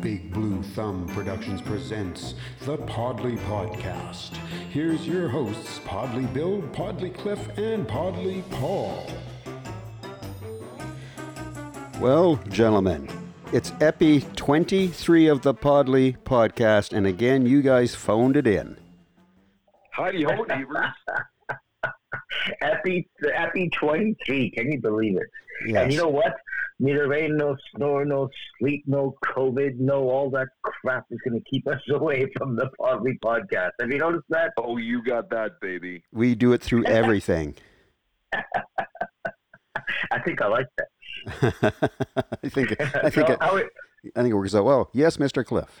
Big Blue Thumb Productions presents the Podlie Podcast. Here's your hosts, Podlie Bill, Podlie Cliff, and Podlie Paul. Well, gentlemen, it's Epi 23 of the Podlie Podcast, and again, you guys phoned it in. Howdy ho, neighbors. Epi, the Epi 23. Can you believe it? Yes. And you know what? Neither rain, no snow, no sleet, no COVID, no all that crap is going to keep us away from the Podlie podcast. Have you noticed that? Oh, you got that, baby. We do it through everything. I think I like that. I think I think So it, how it- I think it works out well. Yes, Mr. Cliff.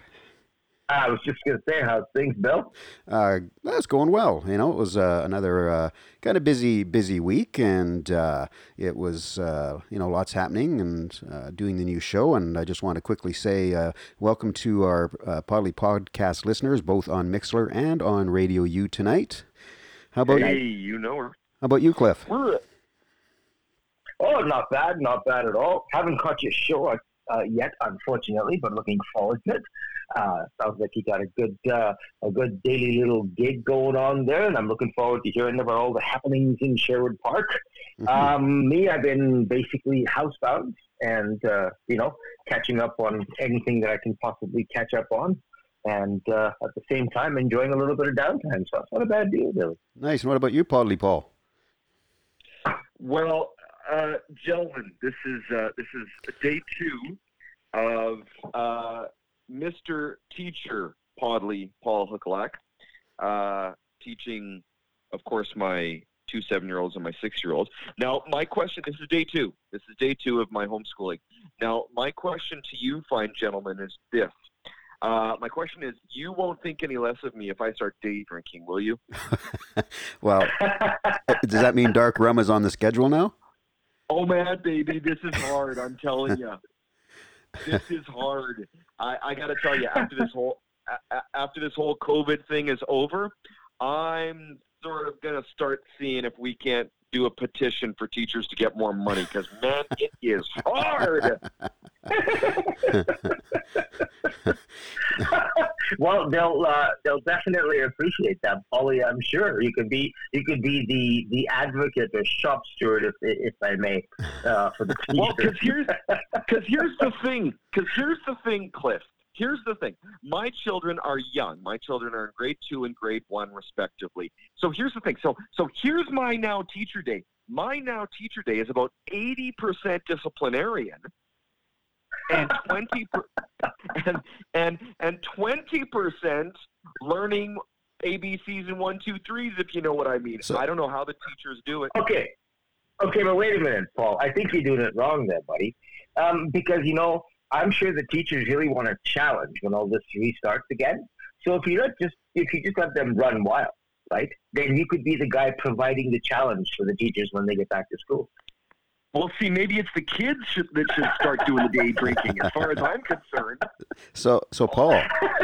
I was just going to say how things, Bill. Uh, that's going well. You know, it was uh, another uh, kind of busy, busy week, and uh, it was uh, you know lots happening and uh, doing the new show. And I just want to quickly say uh, welcome to our uh, Podlie podcast listeners, both on Mixlr and on Radio U tonight. How about Hey, you know her. how about you, Cliff? We're oh, not bad, not bad at all. Haven't caught your show uh, yet, unfortunately, but looking forward to it. Uh, sounds like you got a good, uh, a good daily little gig going on there, and I'm looking forward to hearing about all the happenings in Sherwood Park. Mhm. Um, me, I've been basically housebound, and uh, you know, catching up on anything that I can possibly catch up on. And uh, at the same time, enjoying a little bit of downtime. So it's not a bad deal, really. Nice. And what about you, Podley Paul? Well, uh, gentlemen, this is uh, this is day two of uh, Mr. Teacher Podlie Paul Hookalak, uh, teaching, of course, my two seven-year-olds and my six-year-olds. Now, my question: This is day two. This is day two of my homeschooling. Now, my question to you, fine gentlemen, is this. Uh, my question is: You won't think any less of me if I start day drinking, will you? Well, does that mean dark rum is on the schedule now? Oh man, baby, this is hard. I'm telling you, this is hard. I, I got to tell you, after this whole after this whole COVID thing is over, I'm sort of gonna start seeing if we can't do a petition for teachers to get more money because man, it is hard. well, they'll uh, they'll definitely appreciate that, Polly. I'm sure you could be you could be the the advocate or shop steward, if if I may, uh, for the teachers. Well, because here's because here's the thing. Because here's the thing, Cliff. Here's the thing. My children are young. My children are in grade two and grade one, respectively. So here's the thing. So so here's my now teacher day. My now teacher day is about eighty percent disciplinarian, and twenty per, and and and twenty percent learning ABCs and one two threes. If you know what I mean. So- I don't know how the teachers do it. okay, okay, but wait a minute, Paul. I think you're doing it wrong there, buddy. Um, because you know, I'm sure the teachers really want a challenge when all this restarts again. So if you let just if you just let them run wild, right, then you could be the guy providing the challenge for the teachers when they get back to school. Well, see, maybe it's the kids should, that should start doing the day drinking. As far as I'm concerned, So, so Paul,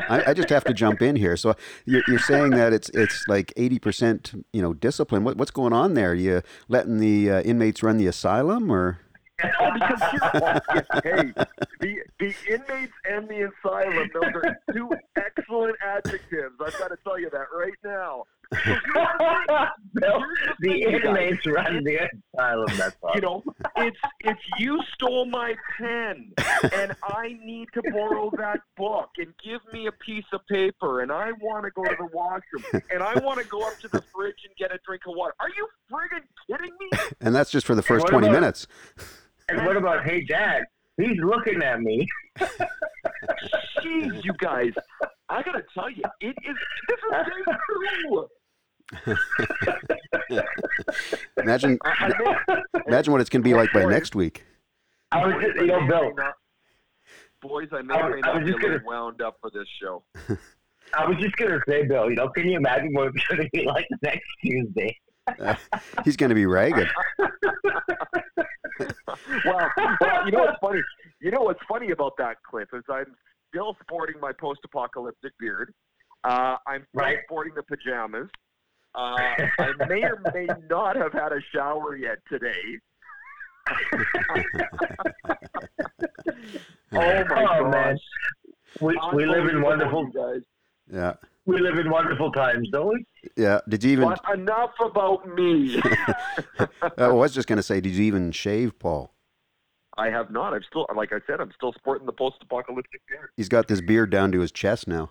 I, I just have to jump in here. So you're, you're saying that it's it's like eighty percent, you know, discipline. What, what's going on there? Are You letting the uh, inmates run the asylum, or oh, because here, hey, the the inmates and the asylum, those are two excellent adjectives. I've got to tell you that right now. So here's the Bill, Here's the thing, you inmates run the asylum. That's all. you know, it's if you stole my pen and I need to borrow that book and give me a piece of paper and I want to go to the washroom and I want to go up to the fridge and get a drink of water. Are you friggin' kidding me? and that's just for the first twenty about- minutes. And what about, hey, Dad? He's looking at me. Jeez, you guys. I gotta tell you, it is this is day two. Imagine, I, I may, imagine what it's going to be like by next week. I was just, you know, Bill, boys, I may I or was- may I not was just gonna- wound up for this show. I was just gonna say, Bill. You know, can you imagine what it's gonna be like next Tuesday? He's going to be ragged. well, well, you know what's funny? You know what's funny about that clip is I'm still sporting my post-apocalyptic beard. Uh, I'm still Right. sporting the pajamas. Uh, I may or may not have had a shower yet today. Oh my Oh, gosh. man. We, we live in wonderful you guys. Yeah, we live in wonderful times, don't we? yeah. Did you even? But enough about me. Oh, I was just gonna say, did you even shave, Paul? I have not. I'm still, like I said, I'm still sporting the post-apocalyptic beard. He's got this beard down to his chest now.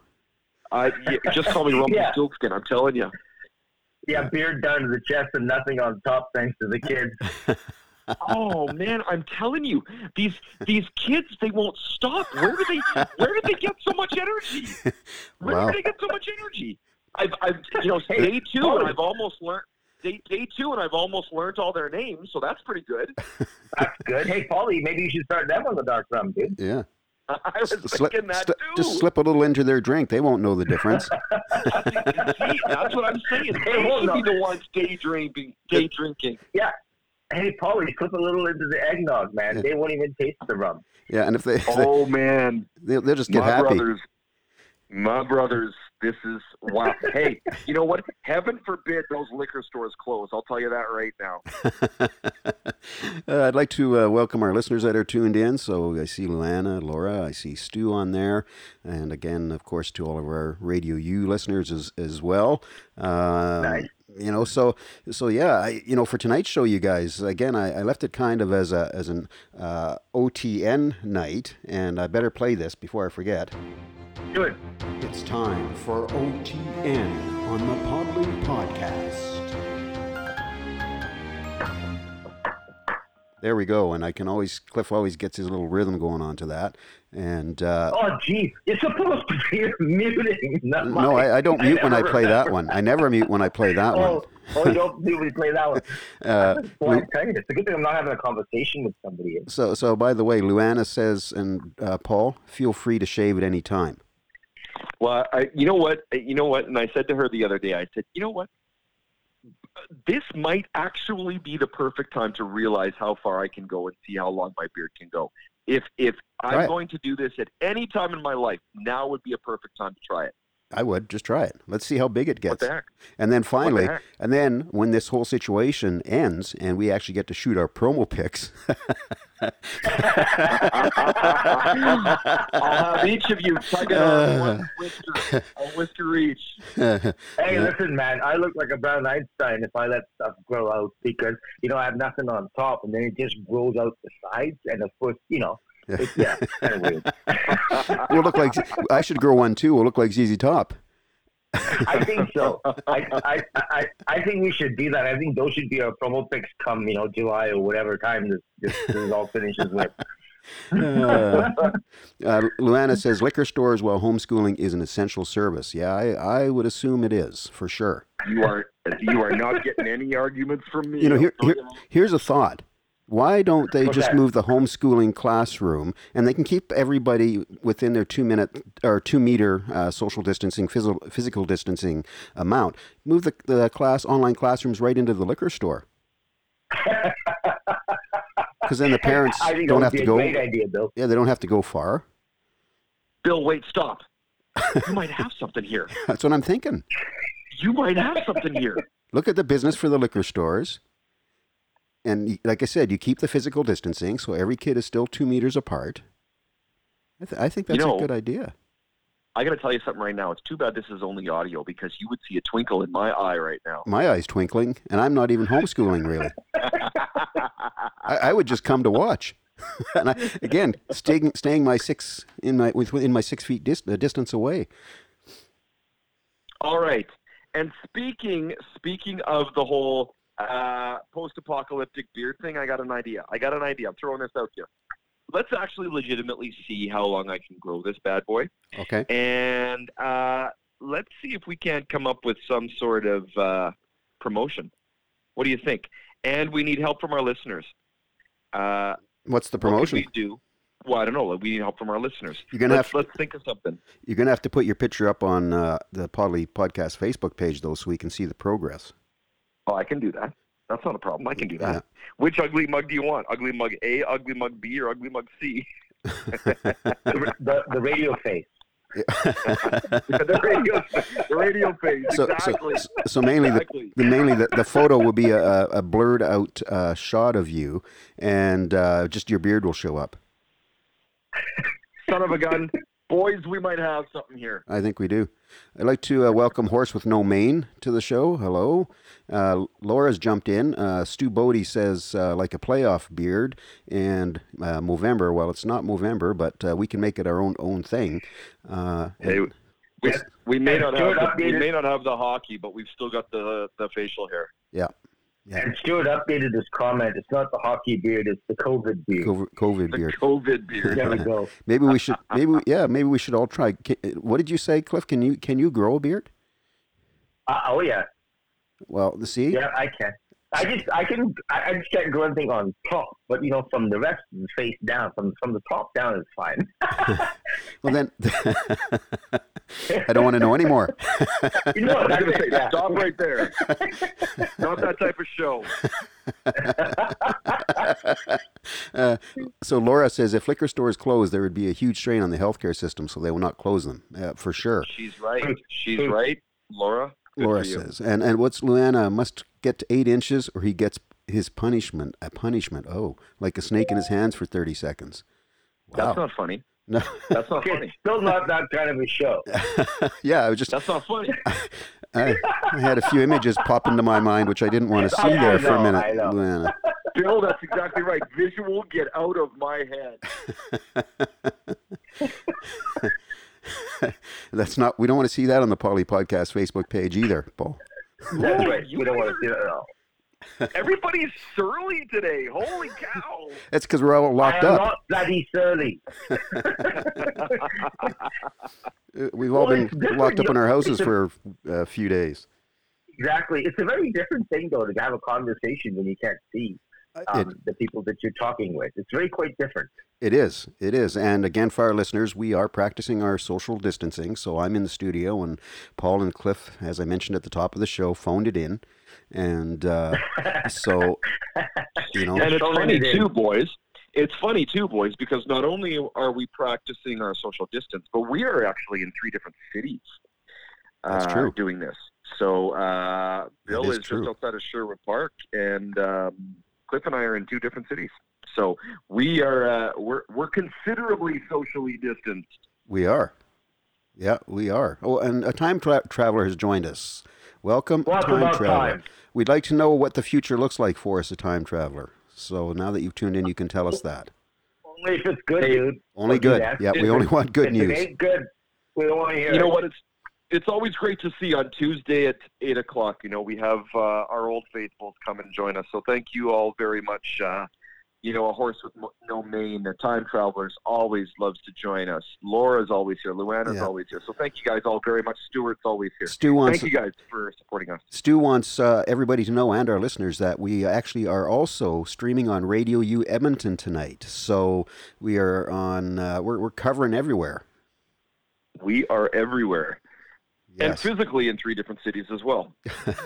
I yeah, just call me Yeah. Rumpelstiltskin. I'm telling you. Yeah, beard down to the chest and nothing on top, thanks to the kids. Oh man, I'm telling you, these these kids they won't stop. Where do they where do they get so much energy? Where Wow. do they get so much energy? I've I've you know day two and I've almost learned day day two and I've almost learned all their names, so that's pretty good. That's good. Hey, Paulie, maybe you should start them on the dark rum, dude. Yeah. I was Slip, thinking that sli- too. just slip a little into their drink. They won't know the difference. See, that's what I'm saying. They Hey, hold should be the ones day drinking, day drinking. Hey, Paulie, slip a little into the eggnog, man. Yeah. They won't even taste the rum. Yeah, and if they, if they Oh man, they'll, they'll just get my happy. brothers, my brothers, this is wow. hey, you know what? Heaven forbid those liquor stores close. I'll tell you that right now. uh, I'd like to uh, welcome our listeners that are tuned in. So I see Luana, Laura, I see Stu on there, and again, of course, to all of our Radio U listeners as as well. Um, Nice. You know, so so yeah, I, you know, for tonight's show, you guys, again, I, I left it kind of as a as an uh, OTN night, and I better play this before I forget. Do it. It's time for OTN on the Podlie Podcast. There we go, and I can always Cliff always gets his little rhythm going on to that, and uh, Oh, gee, you're supposed to be muting. Not no. I, I don't mute when I play that one. I never mute when I play that Oh, one. oh, you don't do we play that one? Uh, I tell you, it's a good thing I'm not having a conversation with somebody. so, so by the way, Luana says, and uh, Paul, feel free to shave at any time. Well, I, you know what? You know what? And I said to her the other day, I said, you know what? This might actually be the perfect time to realize how far I can go and see how long my beard can go. If if I'm Right. going to do this at any time in my life, now would be a perfect time to try it. I would just try it. Let's see how big it gets, the and then finally, the and then when this whole situation ends and we actually get to shoot our promo pics, I'll have each of you tugging on one uh. whisker, a whisker each. Hey, Yeah. listen, man, I look like a brown Einstein if I let stuff grow out because you know I have nothing on top, and then it just grows out the sides, and of course, you know, it's, yeah, kind of weird. we'll look like I should grow one too. We'll look like ZZ Top. I think so. I, I, I, I think we should do that. I think those should be our promo picks come, you know, July or whatever time this, this, this all finishes with. Uh, uh, Luana says liquor stores while homeschooling is an essential service. Yeah, I, I would assume it is for sure. You are you are not getting any arguments from me. You know, here, here tell you that. here's a thought. Why don't they What's just move the homeschooling classroom and they can keep everybody within their two minute or two meter uh, social distancing, physical, physical distancing amount? Move the, the class online classrooms right into the liquor store. Because then the parents I don't have to go. great idea, Bill. Yeah, they don't have to go far. Bill, wait, stop. You might have something here. That's what I'm thinking. You might have something here. Look at the business for the liquor stores. And like I said, you keep the physical distancing, so every kid is still two meters apart. I, th- I think You that's know- a good idea. I got to tell you something right now. It's too bad this is only audio because you would see a twinkle in my eye right now. My eye's twinkling, and I'm not even homeschooling really. I, I would just come to watch. and I, again, staying staying my six in my within my six feet dis- uh, distance away. All right. And speaking speaking of the whole uh, post-apocalyptic beard thing, I got an idea. I got an idea. I'm throwing this out here. Let's actually legitimately see how long I can grow this bad boy, Okay. and uh, let's see if we can't come up with some sort of uh, promotion. What do you think? And we need help from our listeners. Uh, What's the promotion? What we do? Well, I don't know. We need help from our listeners. You're gonna let's, have let's think of something. you're gonna have to put your picture up on uh, the Podlie Podcast Facebook page though, so we can see the progress. Oh, I can do that. That's not a problem. I can do that. Yeah. Which ugly mug do you want? Ugly mug A, ugly mug B, or ugly mug C? The, the, the radio face. the radio, the radio face. so, exactly. so, so mainly the, the mainly the, the photo will be a, a blurred out uh, shot of you, and uh, just your beard will show up. Son of a gun. Boys, we might have something here. I think we do. I'd like to uh, welcome Horse with No Mane to the show. Hello. Uh, Laura's jumped in. Uh, Stu Bodie says, uh, like a playoff beard. And uh, Movember, well, it's not Movember, but uh, we can make it our own own thing. Uh, Hey, we, we may not have the, we may not have the hockey, but we've still got the the facial hair. yeah, And Stuart updated his comment. It's not the hockey beard, it's the COVID beard. COVID, COVID The beard. COVID beard. There we go. Maybe we should. Maybe we- yeah. Maybe we should all try. What did you say, Cliff? Can you can you grow a beard? Uh, oh yeah, Well, see, yeah, I can. I just, I can, I, I just can't grow anything on top, but you know, from the rest of the face down, from from the top down is fine. well then, I don't want to know anymore. You know I was gonna say, it, yeah. stop right there. Not that type of show. Uh, so Laura says if liquor stores close, there would be a huge strain on the healthcare system, so they will not close them uh, for sure. She's right. She's right, Laura. Good Laura says, and and what's Luana must get to eight inches, or he gets his punishment. A punishment. Oh, like a snake in his hands for thirty seconds. Wow. That's not funny. no. That's not It's funny. still not that kind of a show. yeah, I was just That's not funny. I, I had a few images pop into my mind, which I didn't want to see I- I there for a minute, I know. Luana. Bill, that's exactly right. Visual, get out of my head. That's not. We don't want to see that on the Poly Podcast Facebook page either, Paul. That's right. you We don't want to see that at all. Everybody's surly today. Holy cow. That's because we're all locked I am up. not bloody surly. Uh, We've all Well, been locked up in our houses a- for a few days. Exactly. It's a very different thing, though, to have a conversation when you can't see It, um, the people that you're talking with. It's very quite different. it is. It is. And again, for our listeners, we are practicing our social distancing. So I'm in the studio, and Paul and Cliff, as I mentioned at the top of the show, phoned it in. And uh, so, you know, And it's Throwing funny it too, boys. It's funny too, boys, because not only are we practicing our social distance, but we are actually in three different cities. That's uh, true. Doing this, so uh, Bill is is, just outside of Sherwood Park, and um, Cliff and I are in two different cities. So we are uh, we're we're considerably socially distanced. we are. Yeah, we are. Oh, and a time tra- traveler has joined us. Welcome, Welcome time traveler. time. We'd like to know what the future looks like for us, a time traveler. So now that you've tuned in, you can tell us that. Only if it's good, dude. Only Don't do good. Yeah, we only want good if news. it ain't good, we don't want to hear You know it. what? It's it's always great to see on Tuesday at eight o'clock. You know, we have uh, our old faithfuls come and join us. So thank you all very much. Uh, you know, a horse with no mane, the time travelers always loves to join us. Laura's always here. Luana's Yeah. always here. So thank you guys all very much. Stuart's always here. Stu wants Thank you guys for supporting us. Stu wants uh, everybody to know and our listeners that we actually are also streaming on Radio U Edmonton tonight. So we are on. Uh, we're we're covering everywhere. We are everywhere and physically in three different cities as well.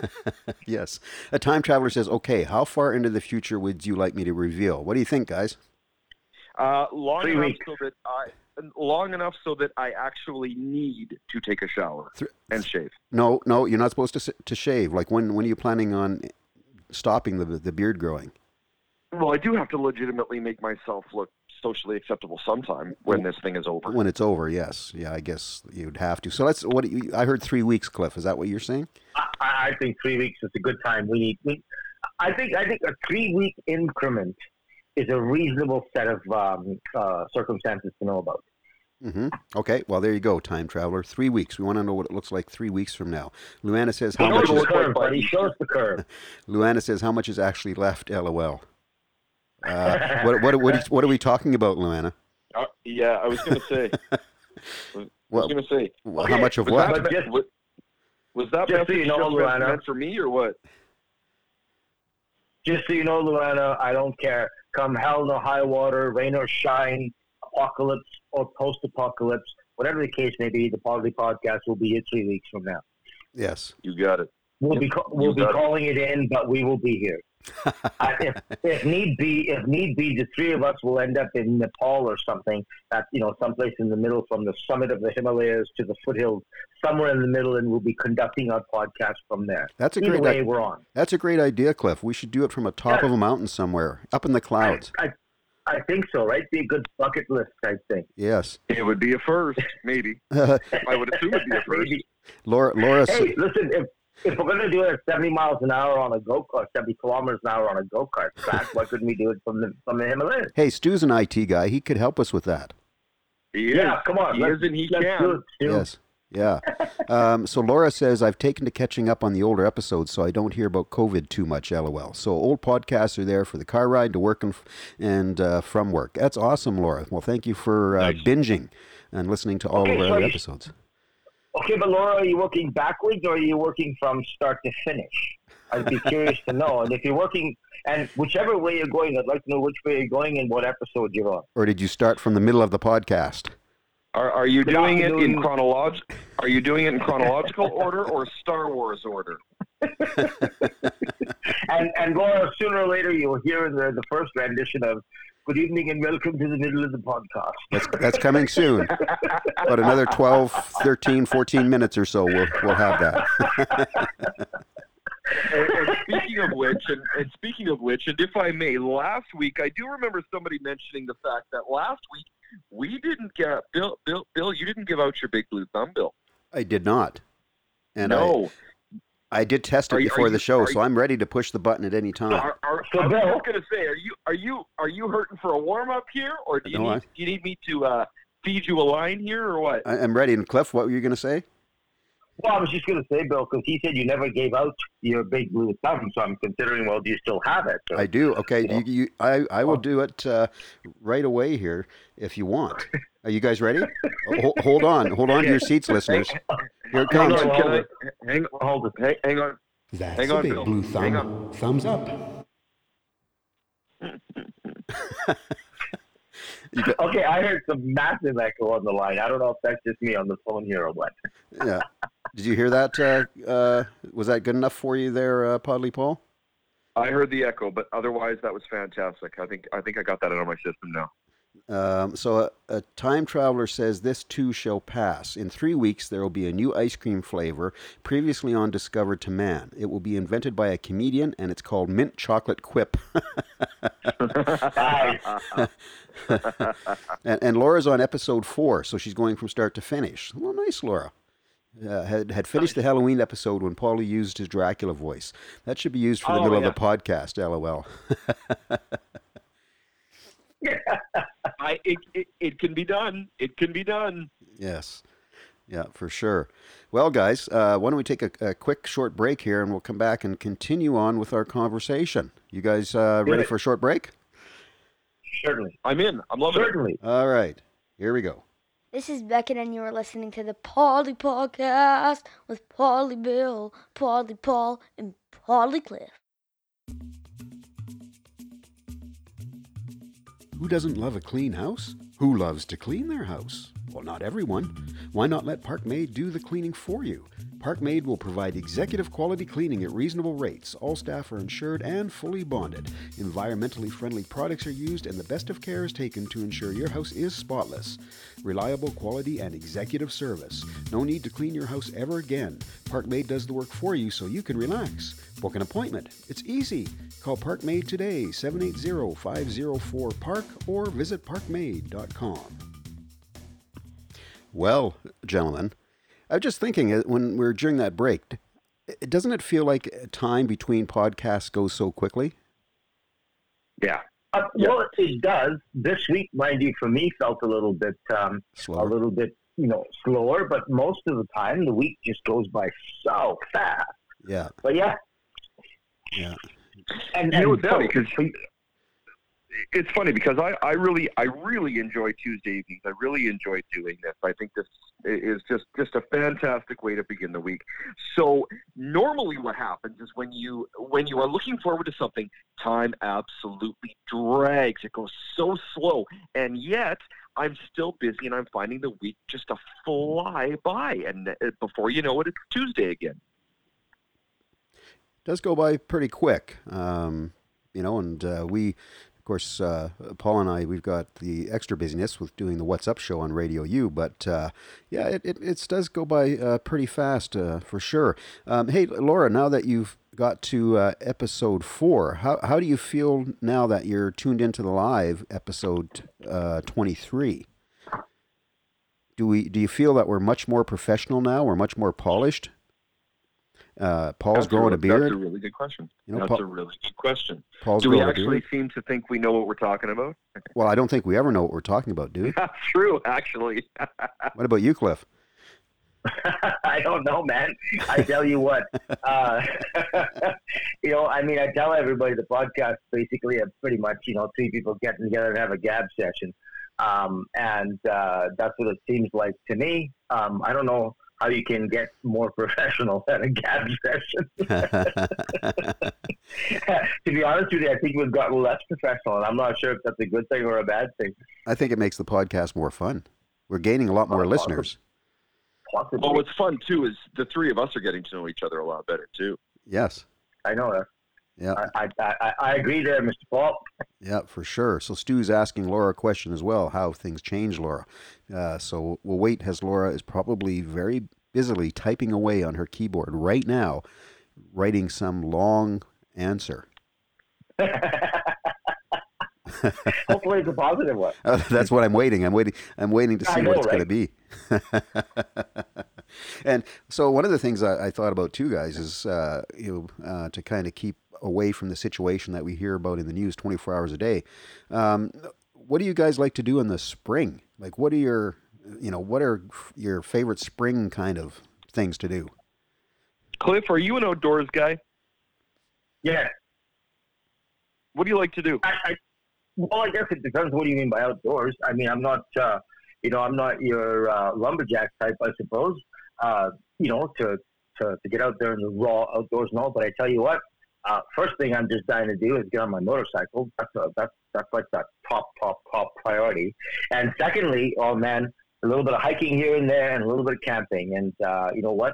yes. A time traveler says, "Okay, how far into the future would you like me to reveal? What do you think, guys?" Uh, long Three enough weeks. so that I long enough so that I actually need to take a shower Thr- and shave. No, no, you're not supposed to to shave. Like when when are you planning on stopping the the beard growing? Well, I do have to legitimately make myself look socially acceptable sometime when this thing is over. When it's over, yes, yeah, I guess you'd have to. So let's. What do you, I heard three weeks, Cliff. Is that what you're saying? I, I think three weeks is a good time. We need. We, I think. I think a three-week increment is a reasonable set of um, uh, circumstances to know about. Mm-hmm. Okay, well there you go, time traveler. Three weeks. We want to know what it looks like three weeks from now. Luana says how Well, much Show is us the look curve, buddy. Easter. Show the curve. Luana says how much is actually left. LOL. Uh, what, what, what, what are we talking about, Luana? Uh, yeah, I was going to say. I was Well, going to say. well, how much of Was what? that, But was, was that just so you know, just Luana. meant for me or what? Just so you know, Luana, I don't care. Come hell or high water, rain or shine, apocalypse or post-apocalypse, whatever the case may be, the Poly Podcast will be here three weeks from now. Yes. You got it. We'll be we'll be got it. calling it in, but we will be here. I, if, if need be, if need be, the three of us will end up in Nepal or something. At you know, someplace in the middle, from the summit of the Himalayas to the foothills, somewhere in the middle, and we'll be conducting our podcast from there. That's a Either great. way, i- we're on. that's a great idea, Cliff. We should do it from a top Yeah. of a mountain somewhere, up in the clouds. I, I think so, right? Be a good bucket list type thing. Yes. It would be a first, maybe. I would assume it'd be a first. Maybe. Laura. Laura. Hey, listen, if if we're gonna do it at seventy miles an hour on a go kart, seventy kilometers an hour on a go kart track, why couldn't we do it from the from the Himalayas? Hey, Stu's an IT guy. He could help us with that. He is. Yeah, come on, He let's, is and he let's can. do it, Yes. Yeah. Um, so Laura says, I've taken to catching up on the older episodes so I don't hear about COVID too much, lol. So old podcasts are there for the car ride to work and, and uh, from work. That's awesome, Laura. Well, thank you for uh, Nice. binging and listening to all Okay, of our so other episodes. Okay, but Laura, are you working backwards or are you working from start to finish? I'd be curious to know. And if you're working, and whichever way you're going, I'd like to know which way you're going and what episode you're on. Or did you start from the middle of the podcast? Are, are you We're not doing it in doing- chronolog? Are you doing it in chronological order or Star Wars order? And and Laura, sooner or later you'll hear the the first rendition of "Good evening and welcome to the middle of the podcast." That's, that's coming soon. but another 12, 13, 14 minutes or so, we'll, we'll have that. and, and speaking of which, and, and speaking of which, and if I may, last week I do remember somebody mentioning the fact that last week we didn't get Bill. Bill, Bill, you didn't give out your big blue thumb, Bill. I did not. And I, no, I did test it Are you- before you- the show, so you- I'm ready to push the button at any time. Are, are, So, I was Bill- just gonna say, are you are you are you hurting for a warm up here, or do you No, need I- do you need me to uh, feed you a line here, or what? I, I'm ready. And Cliff, what were you going to say? Well, I was just going to say, Bill, because he said you never gave out your big blue thumb, so I'm considering, well, do you still have it? So, I do. Okay, Yeah. you, you, I, I will do it uh, right away here if you want. Are you guys ready? Ho- hold on. Hold on to your seats, listeners. Here it Hang comes. on, Can hold hang, hold it. hang, hang on. That's Hang a on, big Bill. blue Hang thumb. Thumbs up. You got- Okay, I heard some massive echo on the line. I don't know if that's just me on the phone here or what. yeah. Did you hear that? Uh, uh, was that good enough for you there, uh, Podlie Paul? I heard the echo, but otherwise that was fantastic. I think I think I got that out of my system now. Um, so a, a time traveler says this too shall pass. In three weeks, there will be a new ice cream flavor previously undiscovered to man. It will be invented by a comedian, and it's called mint chocolate quip. Nice. and, and Laura's on episode four, so she's going from start to finish. Well, nice, Laura. Uh, had had finished the Halloween episode when Paulie used his Dracula voice. That should be used for the Oh, middle yeah. of the podcast. LOL. I it, it it can be done. It can be done. Yes. Yeah, for sure. Well, guys, uh, why don't we take a, a quick short break here and we'll come back and continue on with our conversation. You guys uh, ready for a short break? Certainly. I'm in. I'm loving it. Certainly. All right. Here we go. This is Beckett, and you are listening to the Polly Podcast with Polly Bill, Polly Paul, and Polly Cliff. Who doesn't love a clean house? Who loves to clean their house? Well, not everyone. Why not let ParkMaid do the cleaning for you? ParkMaid will provide executive quality cleaning at reasonable rates. All staff are insured and fully bonded. Environmentally friendly products are used, and the best of care is taken to ensure your house is spotless. Reliable quality and executive service. No need to clean your house ever again. ParkMaid does the work for you so you can relax. Book an appointment. It's easy. Call ParkMaid today, 780-504-PARK or visit parkmaid.com. Well, gentlemen, I was just thinking uh, when we are during that break, doesn't it feel like time between podcasts goes so quickly? Yeah. Uh, well, it does. This week, mind you, for me, felt a little bit, um, a Slower. little bit, you know, slower. But most of the time, the week just goes by so fast. Yeah, But yeah, yeah. and, You know and what's funny? Bill, 'Cause it's funny because I, I really I really enjoy Tuesday evenings. I really enjoy doing this. I think this is just just a fantastic way to begin the week. So normally what happens is when you when you are looking forward to something, time absolutely drags. It goes so slow, and yet I'm still busy and I'm finding the week just to fly by. And uh, before you know it, it's Tuesday again. It does go by pretty quick. Um, you know, and uh, we, of course, uh, Paul and I, we've got the extra busyness with doing the What's Up show on Radio U, but uh, yeah, it, it, it does go by uh, pretty fast uh, for sure. Um, hey, Laura, now that you've got to uh, episode four, how, how do you feel now that you're tuned into the live episode uh, 23? Do we do you feel that we're much more professional now? We're much more polished. Uh, Paul's That's growing a, a beard. That's a really good question. You know, that's Paul- a really good question. Paul's Do we actually seem to think we know what we're talking about? Well, I don't think we ever know what we're talking about, do we? That's true, actually. What about you, Cliff? I don't know, man. I tell you what, uh, you know, I mean, I tell everybody the podcast basically are pretty much, you know, three people getting together and have a gab session. Um, and uh, that's what it seems like to me. Um, I don't know how you can get more professional than a gab session. to be honest with you, I think we've gotten less professional, and I'm not sure if that's a good thing or a bad thing. I think it makes the podcast more fun. We're gaining a lot more Oh, listeners. Possibly. well, what's fun too is the three of us are getting to know each other a lot better too. Yes. I know that. Yeah. I, I, I, I agree there, Mr. Paul. Yeah, for sure. So Stu's asking Laura a question as well. How things change, Laura. Uh, so we'll wait as Laura is probably very busily typing away on her keyboard right now, writing some long answer. Hopefully, it's a positive one. Uh, that's what I'm waiting. I'm waiting. I'm waiting to see know, what it's right? going to be. and so one of the things I, I thought about too, guys, is uh, you know uh, to kind of keep away from the situation that we hear about in the news 24 hours a day. Um, what do you guys like to do in the spring? Like, what are your you know what are your favorite spring kind of things to do? Cliff, are you an outdoors guy? Yeah. What do you like to do? I, I, well, I guess it depends. What do you mean by outdoors? I mean, I'm not, uh, you know, I'm not your uh, lumberjack type, I suppose. Uh, you know, to, to to get out there in the raw outdoors and all. But I tell you what, uh, first thing I'm just dying to do is get on my motorcycle. That's a, that's that's like that top top top priority. And secondly, oh man, a little bit of hiking here and there, and a little bit of camping. And uh, you know what?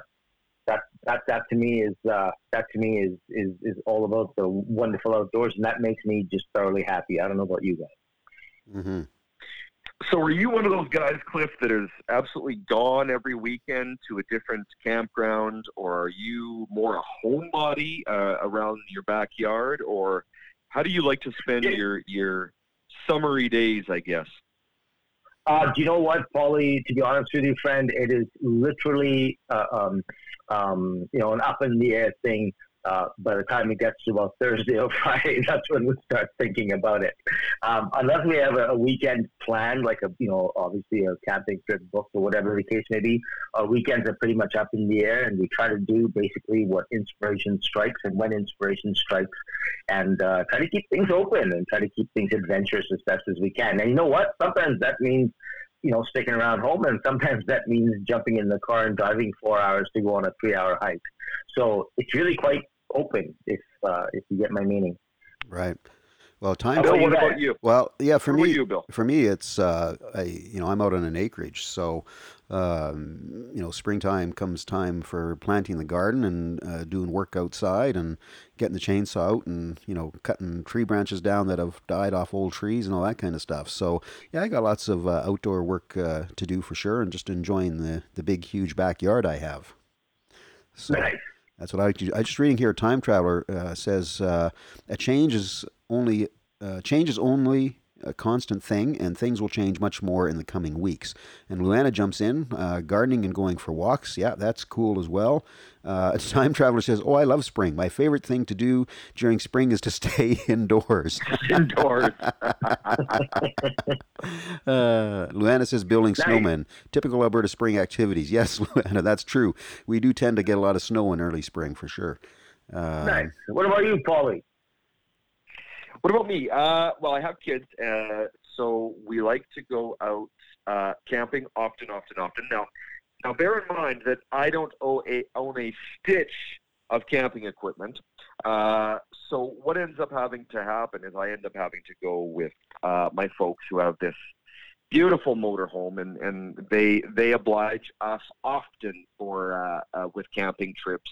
That that that to me is uh, that to me is, is is all about the wonderful outdoors, and that makes me just thoroughly happy. I don't know about you guys. hmm So, are you one of those guys, Cliff, that is absolutely gone every weekend to a different campground, or are you more a homebody uh, around your backyard, or how do you like to spend Yeah. your your summery days? I guess. Uh, do you know what, Paulie? To be honest with you, friend, it is literally, uh, um, um, you know, an up in the air thing. Uh, by the time it gets to about Thursday or Friday, that's when we start thinking about it. Um, unless we have a, a weekend planned, like a, you know, obviously a camping trip booked or whatever the case may be, our weekends are pretty much up in the air, and we try to do basically what inspiration strikes and when inspiration strikes, and uh, try to keep things open and try to keep things adventurous as best as we can. And you know what? Sometimes that means you know, sticking around home, and sometimes that means jumping in the car and driving four hours to go on a three-hour hike. So it's really quite open, if uh, if you get my meaning. Right. Well, time. How Bill, what about you? Well, yeah, for What about me, you, Bill? for me, it's uh, I, you know I'm out on an acreage, so um, you know springtime comes time for planting the garden and uh, doing work outside and getting the chainsaw out and you know cutting tree branches down that have died off old trees and all that kind of stuff. So yeah, I got lots of uh, outdoor work uh, to do for sure, and just enjoying the the big huge backyard I have. So. Nice. That's what I do. I just reading here. Time traveler uh, says uh, a change is only uh, change is only a constant thing, and things will change much more in the coming weeks. And Luana jumps in, uh, gardening and going for walks. Yeah, that's cool as well. Uh, Time traveler says, "Oh, I love spring. My favorite thing to do during spring is to stay indoors." Indoors. Uh, Luana says building Nice. snowmen. Typical Alberta spring activities. Yes, Luana, that's true. We do tend to get a lot of snow in early spring for sure. Um, Nice. What about you, Paulie? What about me? Uh, well, I have kids, uh, so we like to go out uh, camping often, often, often. Now, now, bear in mind that I don't owe a, own a stitch of camping equipment. Uh, so what ends up having to happen is I end up having to go with uh, my folks who have this beautiful motorhome, and, and they they oblige us often for uh, uh, with camping trips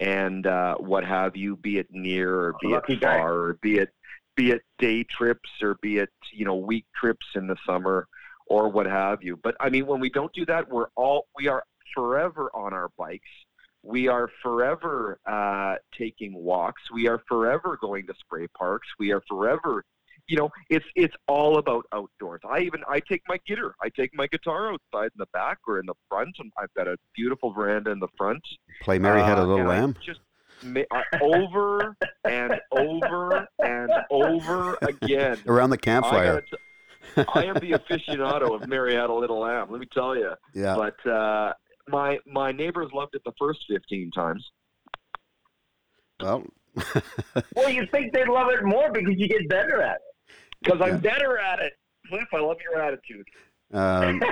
and uh, what have you, be it near or be it guy. far, or be it be it day trips or be it you know week trips in the summer or what have you. But I mean, when we don't do that, we're all we are forever on our bikes. We are forever uh, taking walks. We are forever going to spray parks. We are forever, you know, it's it's all about outdoors. I even I take my guitar. I take my guitar outside in the back or in the front, and I've got a beautiful veranda in the front. Play Mary Had a Uh, Little Lamb. Just uh, over and over and over again. Around the campfire. gotta t- I am the aficionado of Mary Had a Little Lamb. Let me tell you. Yeah. But uh, my my neighbors loved it the first fifteen times. Well, Well, you think they'd love it more because you get better at it. Because I'm Yeah. better at it. Cliff, I love your attitude. um,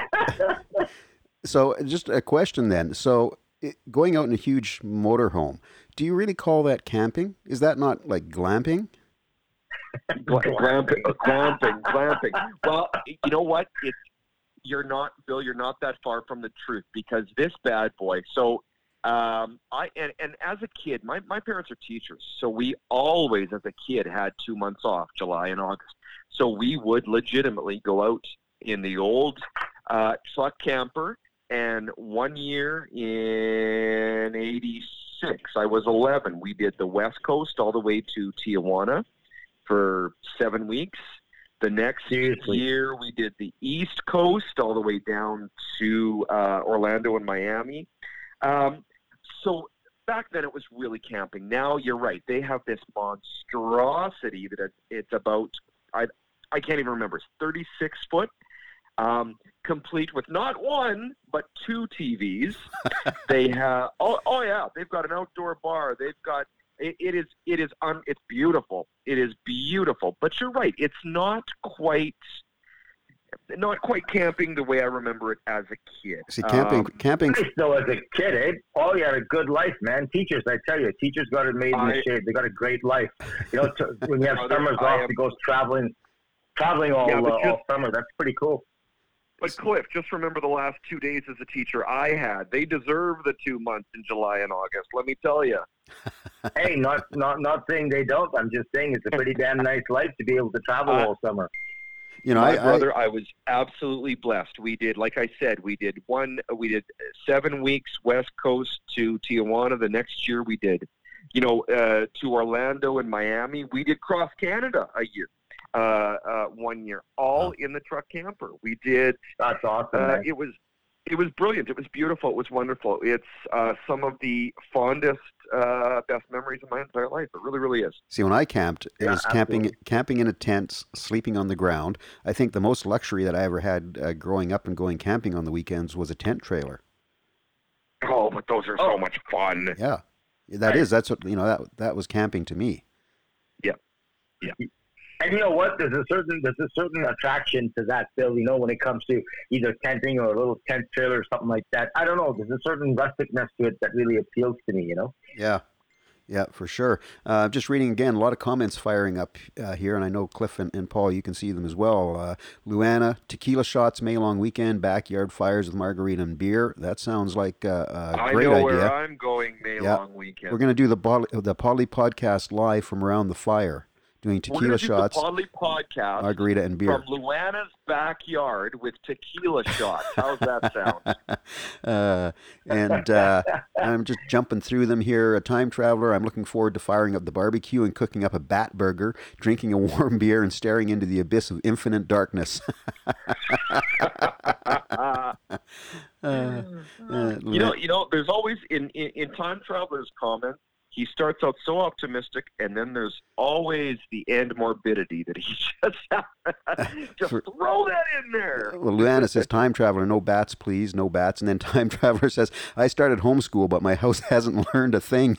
so just a question then. So it, going out in a huge motorhome, do you really call that camping? Is that not like glamping? Glamping, uh, glamping, glamping. Well, you know what? It's you're not, Bill. You're not that far from the truth because this bad boy. So, um, I and, and as a kid, my my parents are teachers, so we always, as a kid, had two months off, July and August. So we would legitimately go out in the old uh, truck camper. And one year in '86, I was 11. We did the West Coast all the way to Tijuana for seven weeks. The next Seriously. year, we did the East Coast all the way down to uh, Orlando and Miami. Um, so back then, it was really camping. Now you're right; they have this monstrosity that it's about. I I can't even remember. It's 36 foot. Um, complete with not one but two TVs. they have oh oh yeah, they've got an outdoor bar. They've got it, it is it is un, it's beautiful. It is beautiful. But you're right, it's not quite not quite camping the way I remember it as a kid. See, camping, Um, camping. nice though as a kid, eh? Paul, you had a good life, man. Teachers, I tell you, teachers got it made in I- the shade. They got a great life. You know, t- when you have summers off, am- he goes traveling, traveling all, Yeah, uh, all summer. That's pretty cool. But Cliff, just remember the last two days as a teacher I had. They deserve the two months in July and August. Let me tell you. hey, not not not saying they don't. I'm just saying it's a pretty damn nice life to be able to travel Uh, all summer. You know, My I, I, brother, I, was absolutely blessed. We did, like I said, we did one, we did seven weeks West Coast to Tijuana. The next year, we did, you know, uh, to Orlando and Miami. We did cross Canada a year, one year, all in the truck camper. We did. That's awesome. Uh, it was, it was brilliant. It was beautiful. It was wonderful. It's uh, some of the fondest, uh, best memories of my entire life. It really, really is. see when I camped, it Yeah, was camping, absolutely. camping in a tent, sleeping on the ground. I think the most luxury that I ever had uh, growing up and going camping on the weekends was a tent trailer. Oh, but those are so much fun. Yeah, that is. That's what you know. That that was camping to me. And you know what? There's a certain there's a certain attraction to that, Bill. You know, when it comes to either tenting or a little tent trailer or something like that. I don't know. There's a certain rusticness to it that really appeals to me. You know. Yeah, yeah, for sure. Uh, just reading again, a lot of comments firing up uh, here, and I know Cliff and, and Paul, you can see them as well. Uh, Luana, tequila shots, May long weekend, backyard fires with margarita and beer. That sounds like uh, a I great know idea. where I'm going May Yeah. weekend. We're going to do the Poly, the Poly podcast live from around the fire, doing tequila do shots, the Podlie podcast margarita and beer. from Luana's backyard with tequila shots. How's that sound? uh, and uh, I'm just jumping through them here. A time traveler. I'm looking forward to firing up the barbecue and cooking up a bat burger, drinking a warm beer, and staring into the abyss of infinite darkness. Uh, you know, you know. There's always in, in in time traveler's comment. He starts out so optimistic, and then there's always the end morbidity that he just just For- throw that in there. Well, Luana says, "Time traveler, no bats, please, no bats." And then time traveler says, "I started homeschool, but my house hasn't learned a thing."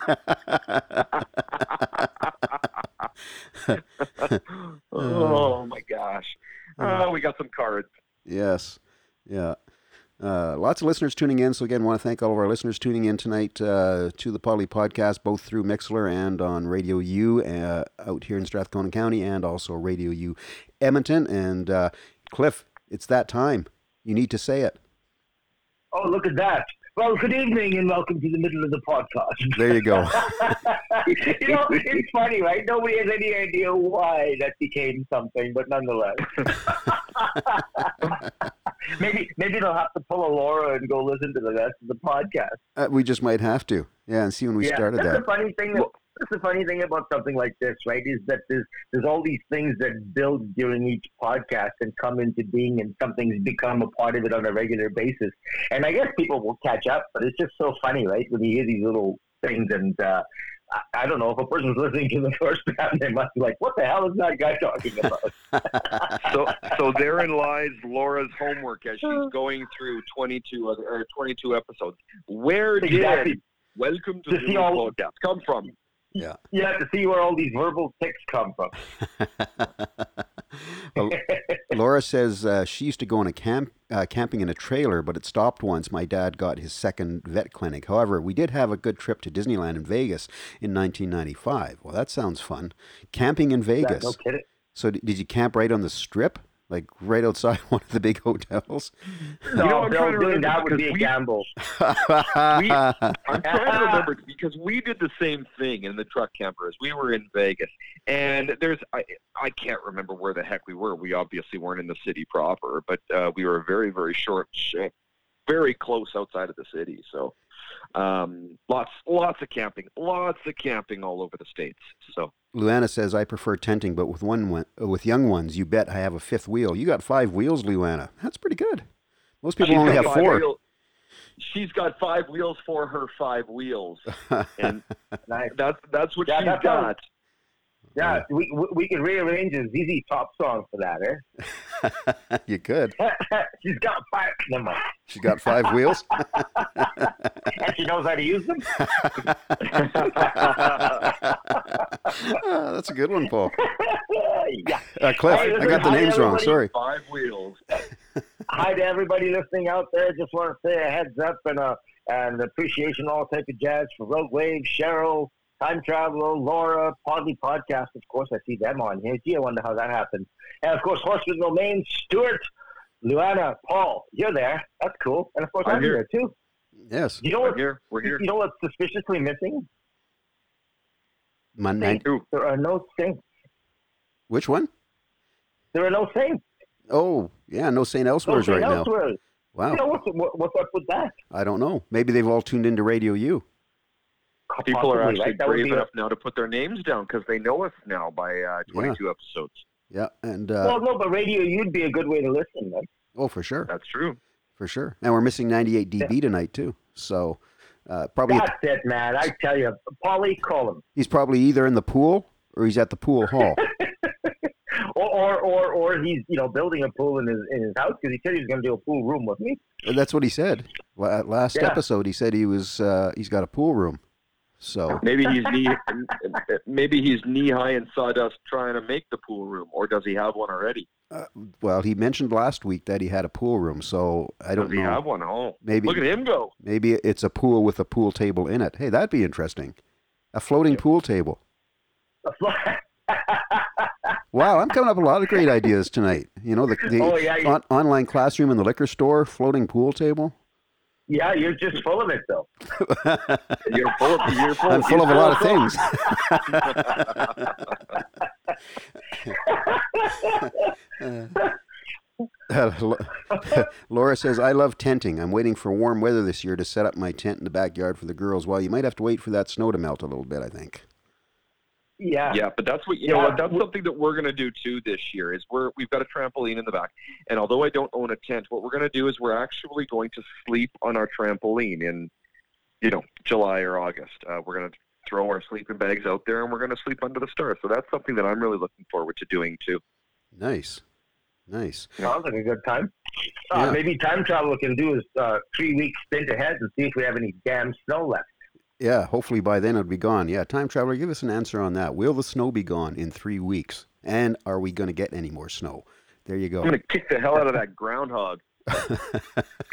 oh my gosh! Uh, oh, we got some cards. Yes. Yeah. Uh, lots of listeners tuning in. So, again, want to thank all of our listeners tuning in tonight uh, to the Poly Podcast, both through Mixlr and on Radio U uh, out here in Strathcona County and also Radio U Edmonton. And uh, Cliff, it's that time. You need to say it. Oh, look at that! Well, good evening and welcome to the middle of the podcast. There you go. you know, it's funny, right? Nobody has any idea why that became something, but nonetheless. maybe maybe they'll have to pull a Laura and go listen to the rest of the podcast. Uh, we just might have to. Yeah, and see when we yeah, started that's that. the funny thing. That, that's the funny thing about something like this, right? Is that there's there's all these things that build during each podcast and come into being, and something's become a part of it on a regular basis. And I guess people will catch up, but it's just so funny, right? When you hear these little things, and uh, I, I don't know if a person's listening to the first time, they must be like, "What the hell is that guy talking about?" So, so therein lies Laura's homework as she's going through 22 other, or 22 episodes. Where did Welcome to To the see New podcast come from? Yeah. You have to see where all these verbal ticks come from. Well, Laura says uh, she used to go on a camp uh, camping in a trailer, but it stopped once my dad got his second vet clinic. However, we did have a good trip to Disneyland in Vegas in 1995. Well, that sounds fun. Camping in Yeah, Vegas. no kidding. So, did you camp right on the strip, like right outside one of the big hotels? No, know, I'm Bill, trying to doing remember that would because be a we- gamble. I'm trying to remember because we did the same thing in the truck campers. We were in Vegas, and there's I I can't remember where the heck we were. We obviously weren't in the city proper, but uh, we were a very very short, sh- very close outside of the city. So um, lots lots of camping, lots of camping all over the states. So Luana says I prefer tenting, but with one, one with young ones, you bet I have a fifth wheel. You got five wheels, Luana. That's pretty good. Most people She's only have four. wheel- she's got five wheels for her five wheels, and Nice. that's that's what Yeah, she's that got. sounds- Yeah, we, we- we could rearrange a ZZ Top song for that, eh? you could. She's got five. Never mind. She's got five wheels. And she knows how to use them. Ah, that's a good one, Paul. yeah. Uh, Cliff, Hey, I got the names wrong. Sorry. Five wheels. Hi to everybody listening out there. Just want to say a heads up and a and appreciation all type of jazz for Rogue Wave, Cheryl, Time Traveler, Laura, Podlie Podcast. Of course, I see them on here. Gee, I wonder how that happened. And of course, Horse with No Mane, Stuart, Luana, Paul. You're there. That's cool. And of course, I'm I'm, here. here too. Yes. You know We're what? here. We're here. You know what's suspiciously missing? My, nine, There are no saints. which one? There are no saints. Oh, yeah, no St. No Elsewhere's Saint right now. Elsewhere. Wow. You know what's, what, what's up with that? I don't know. Maybe they've all tuned into Radio U. People are actually right? Brave be a- enough now to put their names down because they know us now by uh, 22 episodes. Yeah, and uh, well, no, but radio, you'd be a good way to listen, man. oh, for sure, That's true. for sure. And we're missing 98 dB tonight too. So uh, probably That's it, man. I tell you, Paulie, call him. he's probably either in the pool or he's at the pool hall. Or, or, or, or he's, you know, building a pool in his in his house because he said he was going to do a pool room with me. And That's what he said. Well, at last Yeah. episode, he said he was uh, he's got a pool room. So Maybe he's knee, maybe he's knee high in sawdust trying to make the pool room, or does he have one already? uh, well, he mentioned last week that he had a pool room. So I don't Does he have one? Oh, Maybe look at him go! maybe it's a pool with a pool table in it. Hey, that'd be interesting. A floating pool table. Wow, I'm coming up with a lot of great ideas tonight. You know, the, the Oh, yeah, on, online classroom in the liquor store, floating pool table. Yeah, you're just full of it, though. You're full of, you're full, I'm full you're of a lot of things. Uh, Laura says, I love tenting. I'm waiting for warm weather this year to set up my tent in the backyard for the girls. Well, you might have to wait for that snow to melt a little bit, I think. Yeah. Yeah, but that's what you know. Yeah, What that's something that we're going to do too this year. Is we're we've got a trampoline in the back, and although I don't own a tent, what we're going to do is we're actually going to sleep on our trampoline in, you know, July or August. Uh, we're going to throw our sleeping bags out there, and we're going to sleep under the stars. So that's something that I'm really looking forward to doing too. Nice. Nice. Sounds like a good time. Uh, Yeah. Maybe time travel can do is uh, three weeks stint ahead and see if we have any damn snow left. Yeah, hopefully by then it'll be gone. Yeah, time traveler, give us an answer on that. Will the snow be gone in three weeks? And are we going to get any more snow? There you go. I'm go. going to kick the hell out of that groundhog.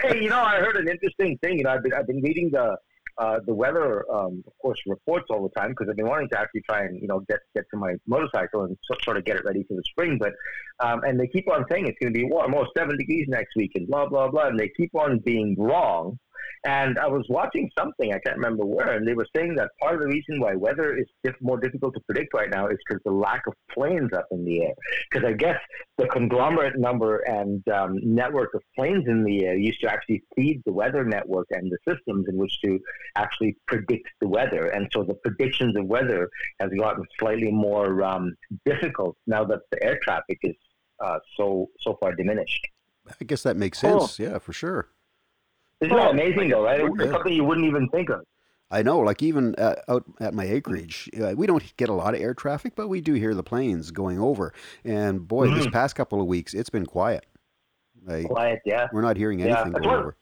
Hey, you know, I heard an interesting thing. You know, I've been I've been reading the uh, the weather, um, of course, reports all the time because I've been wanting to actually try and you know get get to my motorcycle and so, sort of get it ready for the spring. But um, and they keep on saying it's going to be warm, oh, seven degrees next week, and blah blah blah, and they keep on being wrong. And I was watching something, I can't remember where, and they were saying that part of the reason why weather is diff- more difficult to predict right now is because the lack of planes up in the air. Because I guess the conglomerate number and um, network of planes in the air used to actually feed the weather network and the systems in which to actually predict the weather. And so the predictions of weather has gotten slightly more um, difficult now that the air traffic is uh, so so far diminished. I guess that makes Oh. sense. Yeah, for sure. Isn't that Oh, amazing, though, right? Yeah. It's something you wouldn't even think of. I know, like even uh, out at my acreage, uh, we don't get a lot of air traffic, but we do hear the planes going over. And boy, this Mhm. past couple of weeks, it's been quiet. Like, Quiet, yeah. we're not hearing anything that's going what- over.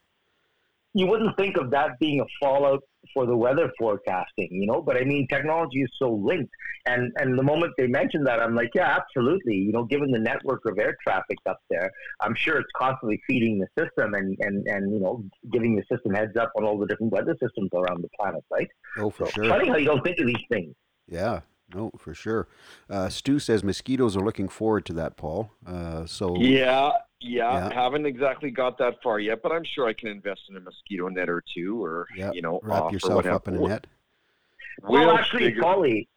You wouldn't think of that being a fallout for the weather forecasting, you know. But I mean, technology is so linked, and and the moment they mentioned that, I'm like, yeah, absolutely. You know, given the network of air traffic up there, I'm sure it's constantly feeding the system and and and you know, giving the system heads up on all the different weather systems around the planet, right? Oh, for So sure. funny how you don't think of these things. Yeah, no, for sure. Uh, Stu says mosquitoes are looking forward to that, Paul. Uh, so Yeah, yeah, Yeah. Haven't exactly got that far yet, but I'm sure I can invest in a mosquito net or two, or Yeah, you know, wrap off yourself whatever. up in a net. We'll well, actually, figure- Polly,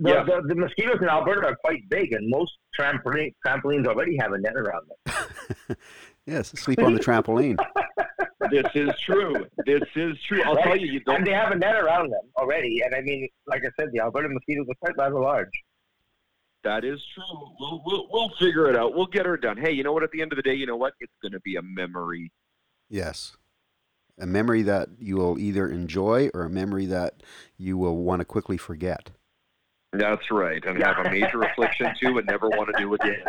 the, Yeah. the, the mosquitoes in Alberta are quite big, and most trampoline, trampolines already have a net around them. Yes, sleep on the trampoline. this is true. This is true. I'll Right? tell you, you And don't. they have a net around them already. And I mean, like I said, the Alberta mosquitoes are quite rather large. That is true. We'll, we'll we'll figure it out. We'll get her done. Hey, you know what? At the end of the day, you know what? It's going to be a memory. Yes. A memory that you will either enjoy or a memory that you will want to quickly forget. That's right, and have a major affliction too, and never want to do again.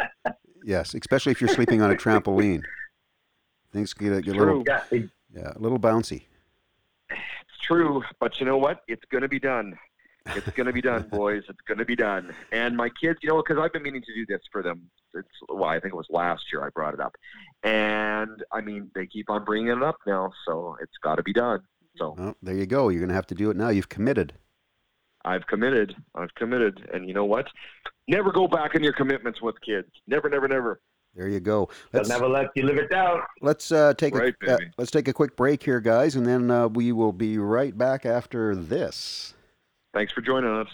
Yes, especially if you're sleeping on a trampoline. Things get, get a little, True. Yeah, they, yeah, a little bouncy. It's true, but you know what? It's going to be done. It's going to be done, boys. It's going to be done. And my kids, you know, because I've been meaning to do this for them. It's well, I think it was last year I brought it up, and I mean they keep on bringing it up now, so it's got to be done. So Well, there you go. You're going to have to do it now. You've committed. I've committed. I've committed, and you know what? Never go back on your commitments with kids. Never, never, never. There you go. they'll Let's never let you live it down. let's uh, take Right, a uh, let's take a quick break here, guys, and then uh, we will be right back after this. Thanks for joining us.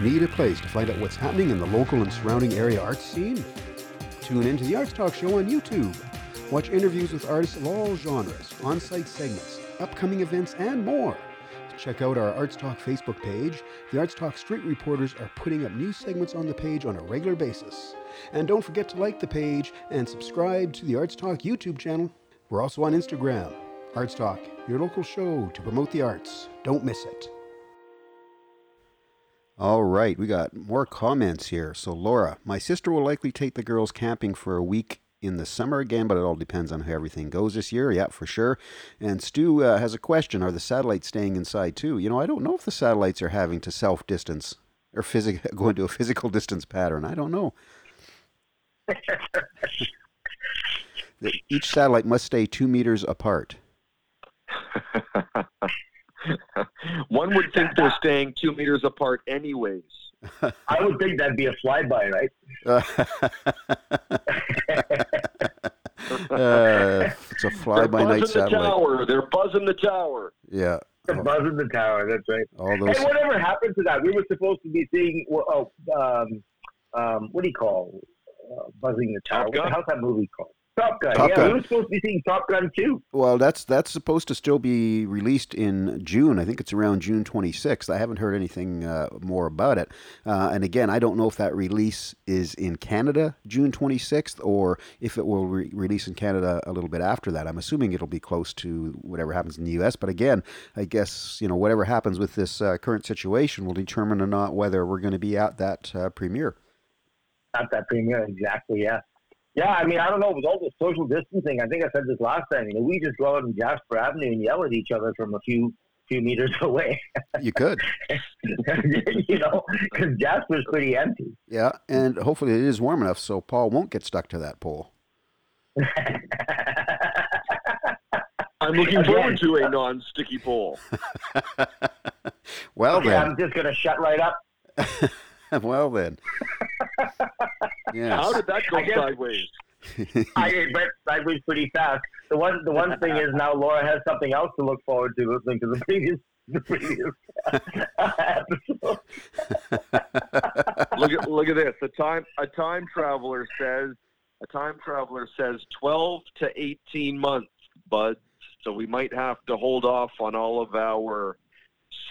Need a place to find out what's happening in the local and surrounding area arts scene? Tune in to the Arts Talk Show on YouTube. Watch interviews with artists of all genres, on site segments, upcoming events, and more. Check out our Arts Talk Facebook page. The Arts Talk Street Reporters are putting up new segments on the page on a regular basis. And don't forget to like the page and subscribe to the Arts Talk YouTube channel. We're also on Instagram. Arts Talk, your local show to promote the arts. Don't miss it. All right, we got more comments here. So, Laura, my sister will likely take the girls camping for a week in the summer again, but it all depends on how everything goes this year. Yeah, for sure. And Stu uh, has a question Are the satellites staying inside too? You know, I don't know if the satellites are having to self distance or physic- go into a physical distance pattern. I don't know. Each satellite must stay two meters apart. One would think they're staying two meters apart, anyways. I would think that'd be a flyby, right? uh, it's a fly They're by night buzzing the satellite. tower. They're buzzing the tower. Yeah, The buzz in the tower, that's right. all those. Hey, whatever happened to that? We were supposed to be seeing, oh, um, um, what do you call uh, buzzing the tower? Top What the Gun? hell's that movie called? Top Gun. Top yeah, Gun. we were supposed to be seeing Top Gun too. Well, that's that's supposed to still be released in June. I think it's around June 26th. I haven't heard anything uh, more about it. Uh, and again, I don't know if that release is in Canada June 26th or if it will re- release in Canada a little bit after that. I'm assuming it'll be close to whatever happens in the U.S. But again, I guess you know whatever happens with this uh, current situation will determine or not whether we're going to be at that uh, premiere. At that premiere, exactly. Yeah. Yeah, I mean, I don't know. With all the social distancing, I think I said this last time. You know, we just go out on Jasper Avenue and yell at each other from a few few meters away. You could, you know, because Jasper's pretty empty. yeah, and hopefully it is warm enough so Paul won't get stuck to that pole. I'm looking Again. forward to a non-sticky pole. Well okay, then. I'm just gonna shut right up. well then. Yes. How did that go I guess- sideways? I but I was pretty fast. The one the one thing is now Laura has something else to look forward to listening to the previous the previous episode. look at look at this. A time a time traveler says a time traveler says twelve to eighteen months, bud. So we might have to hold off on all of our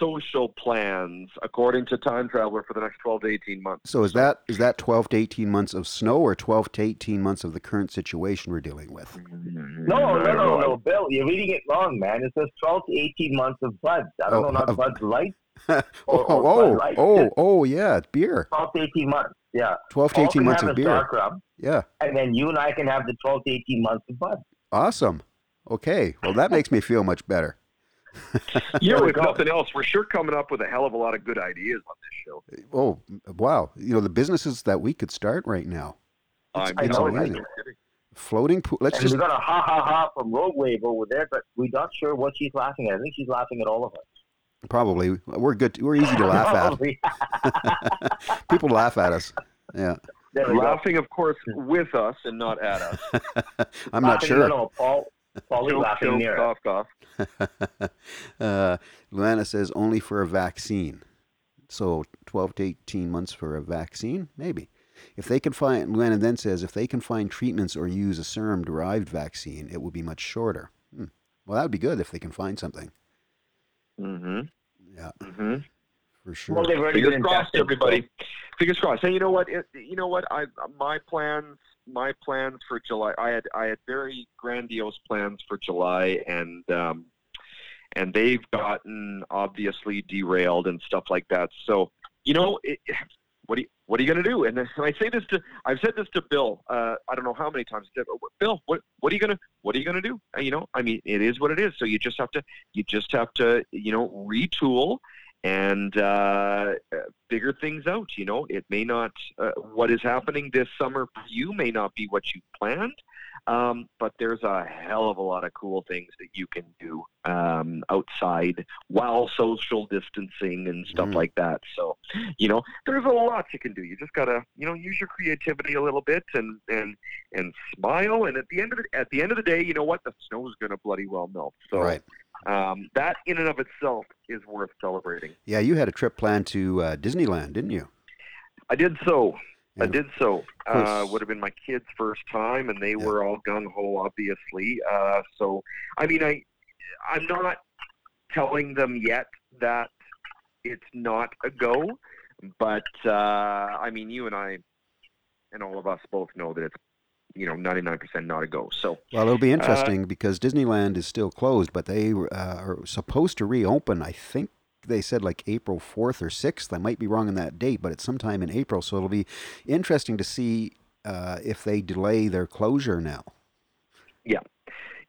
social plans according to time traveler for the next 12 to 18 months So is that is that 12 to 18 months of snow or 12 to 18 months of the current situation we're dealing with? No, no, no, no, Bill, you're reading it wrong, man. It says 12 to 18 months of buds. I don't Oh, know, not of- buds light. oh, or oh, Bud oh, Light. oh, oh, yeah, it's beer. 12 to 18 months. Yeah. 12 to 18 months of beer. dark rum, Yeah, and then you and I can have the 12 to 18 months of buds. awesome. Okay, well that makes me feel much better. you know we if go. nothing else we're sure coming up with a hell of a lot of good ideas on this show Oh, wow. You know the businesses that we could start right now. I'm I it's know, amazing. Floating pool. Let's And just we got a ha ha ha from Rogue Wave over there, but we're not sure what she's laughing at. I think she's laughing at all of us. probably we're good. We're easy to laugh at. People laugh at us. Yeah, There we go. laughing of course with us and not at us I'm not sure. No, no, Paul. Paul's Choke, laughing choke, near us. cough cough uh, Luana says only for a vaccine. So 12 to 18 months for a vaccine, maybe. If they can find, Luana then says, if they can find treatments or use a serum derived vaccine, it will be much shorter. Hmm. Well, that would be good if they can find something. mm-hmm. Yeah, Mm-hmm. for sure. Well, they've already Fingers been crossed, infected, everybody. Fingers crossed. Hey, you know what? It, you know what? I my plans, my plans for July. I had I had very grandiose plans for July, and um, and they've gotten obviously derailed and stuff like that. So you know, it, what are you, what are you going to do? And and I say this to I've said this to Bill. Uh, I don't know how many times. Said, Bill, what what are you going to what are you to do? Uh, You know, I mean, it is what it is. So you just have to you just have to you know retool and uh, figure things out. You know, it may not, uh, what is happening this summer for you may not be what you planned, um, but there's a hell of a lot of cool things that you can do um, outside while social distancing and stuff Mm. like that. So, you know, there's a lot you can do. You just gotta, you know, use your creativity a little bit and and and smile. And at the end of the, at the end of the day, you know what? The snow is gonna bloody well melt. So right. Um, that in and of itself is worth celebrating. Yeah, you had a trip planned to uh, Disneyland, didn't you? I did so. I did so. Uh, would have been my kids' first time, and they were all gung ho, obviously. Uh, so, I mean, I, I'm not telling them yet that it's not a go, but uh, I mean, you and I, and all of us both know that it's, you know, 99% not a go. So, Well, it'll be interesting because Disneyland is still closed, but they uh, are supposed to reopen. I think they said like April 4th or 6th. I might be wrong on that date, but it's sometime in April. So it'll be interesting to see uh, if they delay their closure now.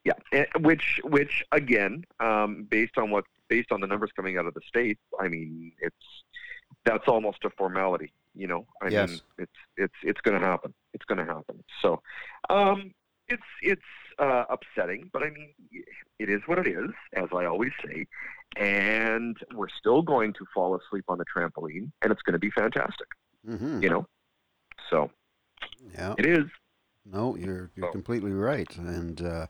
Yeah, eh, which which again, um, based on what based on the numbers coming out of the states, I mean, it's that's almost a formality. You know, I Yes. mean, it's it's it's going to happen. It's going to happen. So, um, it's it's uh, upsetting, but I mean, it is what it is, as I always say. And we're still going to fall asleep on the trampoline, and it's going to be fantastic. Mm-hmm. You know, so Yeah. it is. No, you're you're So- completely right, and uh,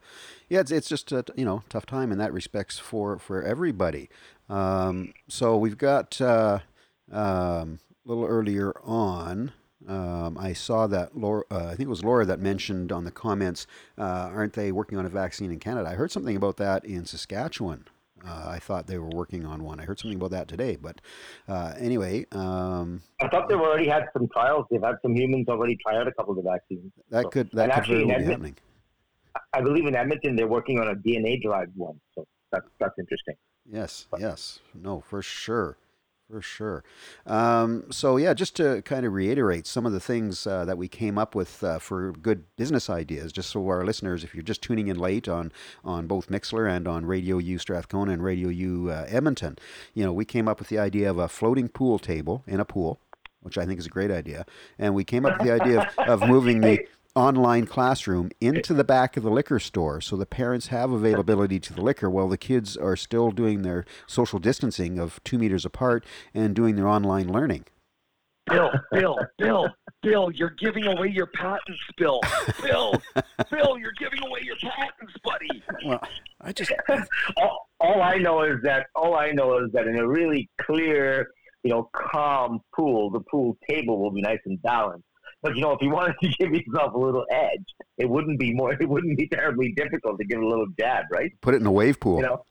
yeah, it's it's just a you know tough time in that respects for for everybody. Um, so we've got uh, um, little earlier on. Um, I saw that Laura, uh, I think it was Laura that mentioned on the comments, uh, aren't they working on a vaccine in Canada? I heard something about that in Saskatchewan. Uh, I thought they were working on one. I heard something about that today. But uh, anyway, um, I thought they've already had some trials. They've had some humans already try out a couple of the vaccines. that So- could that and could actually be happening. I believe in Edmonton they're working on a DNA derived one. So that's that's interesting. Yes, yes, no, for sure, for sure. Um, so yeah, just to kind of reiterate some of the things uh, that we came up with uh, for good business ideas, just so our listeners, if you're just tuning in late on on both Mixlr and on Radio U Strathcona and Radio U uh, Edmonton, you know, we came up with the idea of a floating pool table in a pool, which I think is a great idea, and we came up with the idea of, of moving the online classroom into the back of the liquor store so the parents have availability to the liquor while the kids are still doing their social distancing of two meters apart and doing their online learning. Bill, Bill, Bill, Bill, you're giving away your patents, Bill. Bill, Bill, you're giving away your patents, buddy. Well, I just all, all I know is that all I know is that in a really clear, you know, calm pool, the pool table will be nice and balanced. But you know, if you wanted to give yourself a little edge, it wouldn't be more. It wouldn't be terribly difficult to give a little jab, right? put it in a wave pool. You know,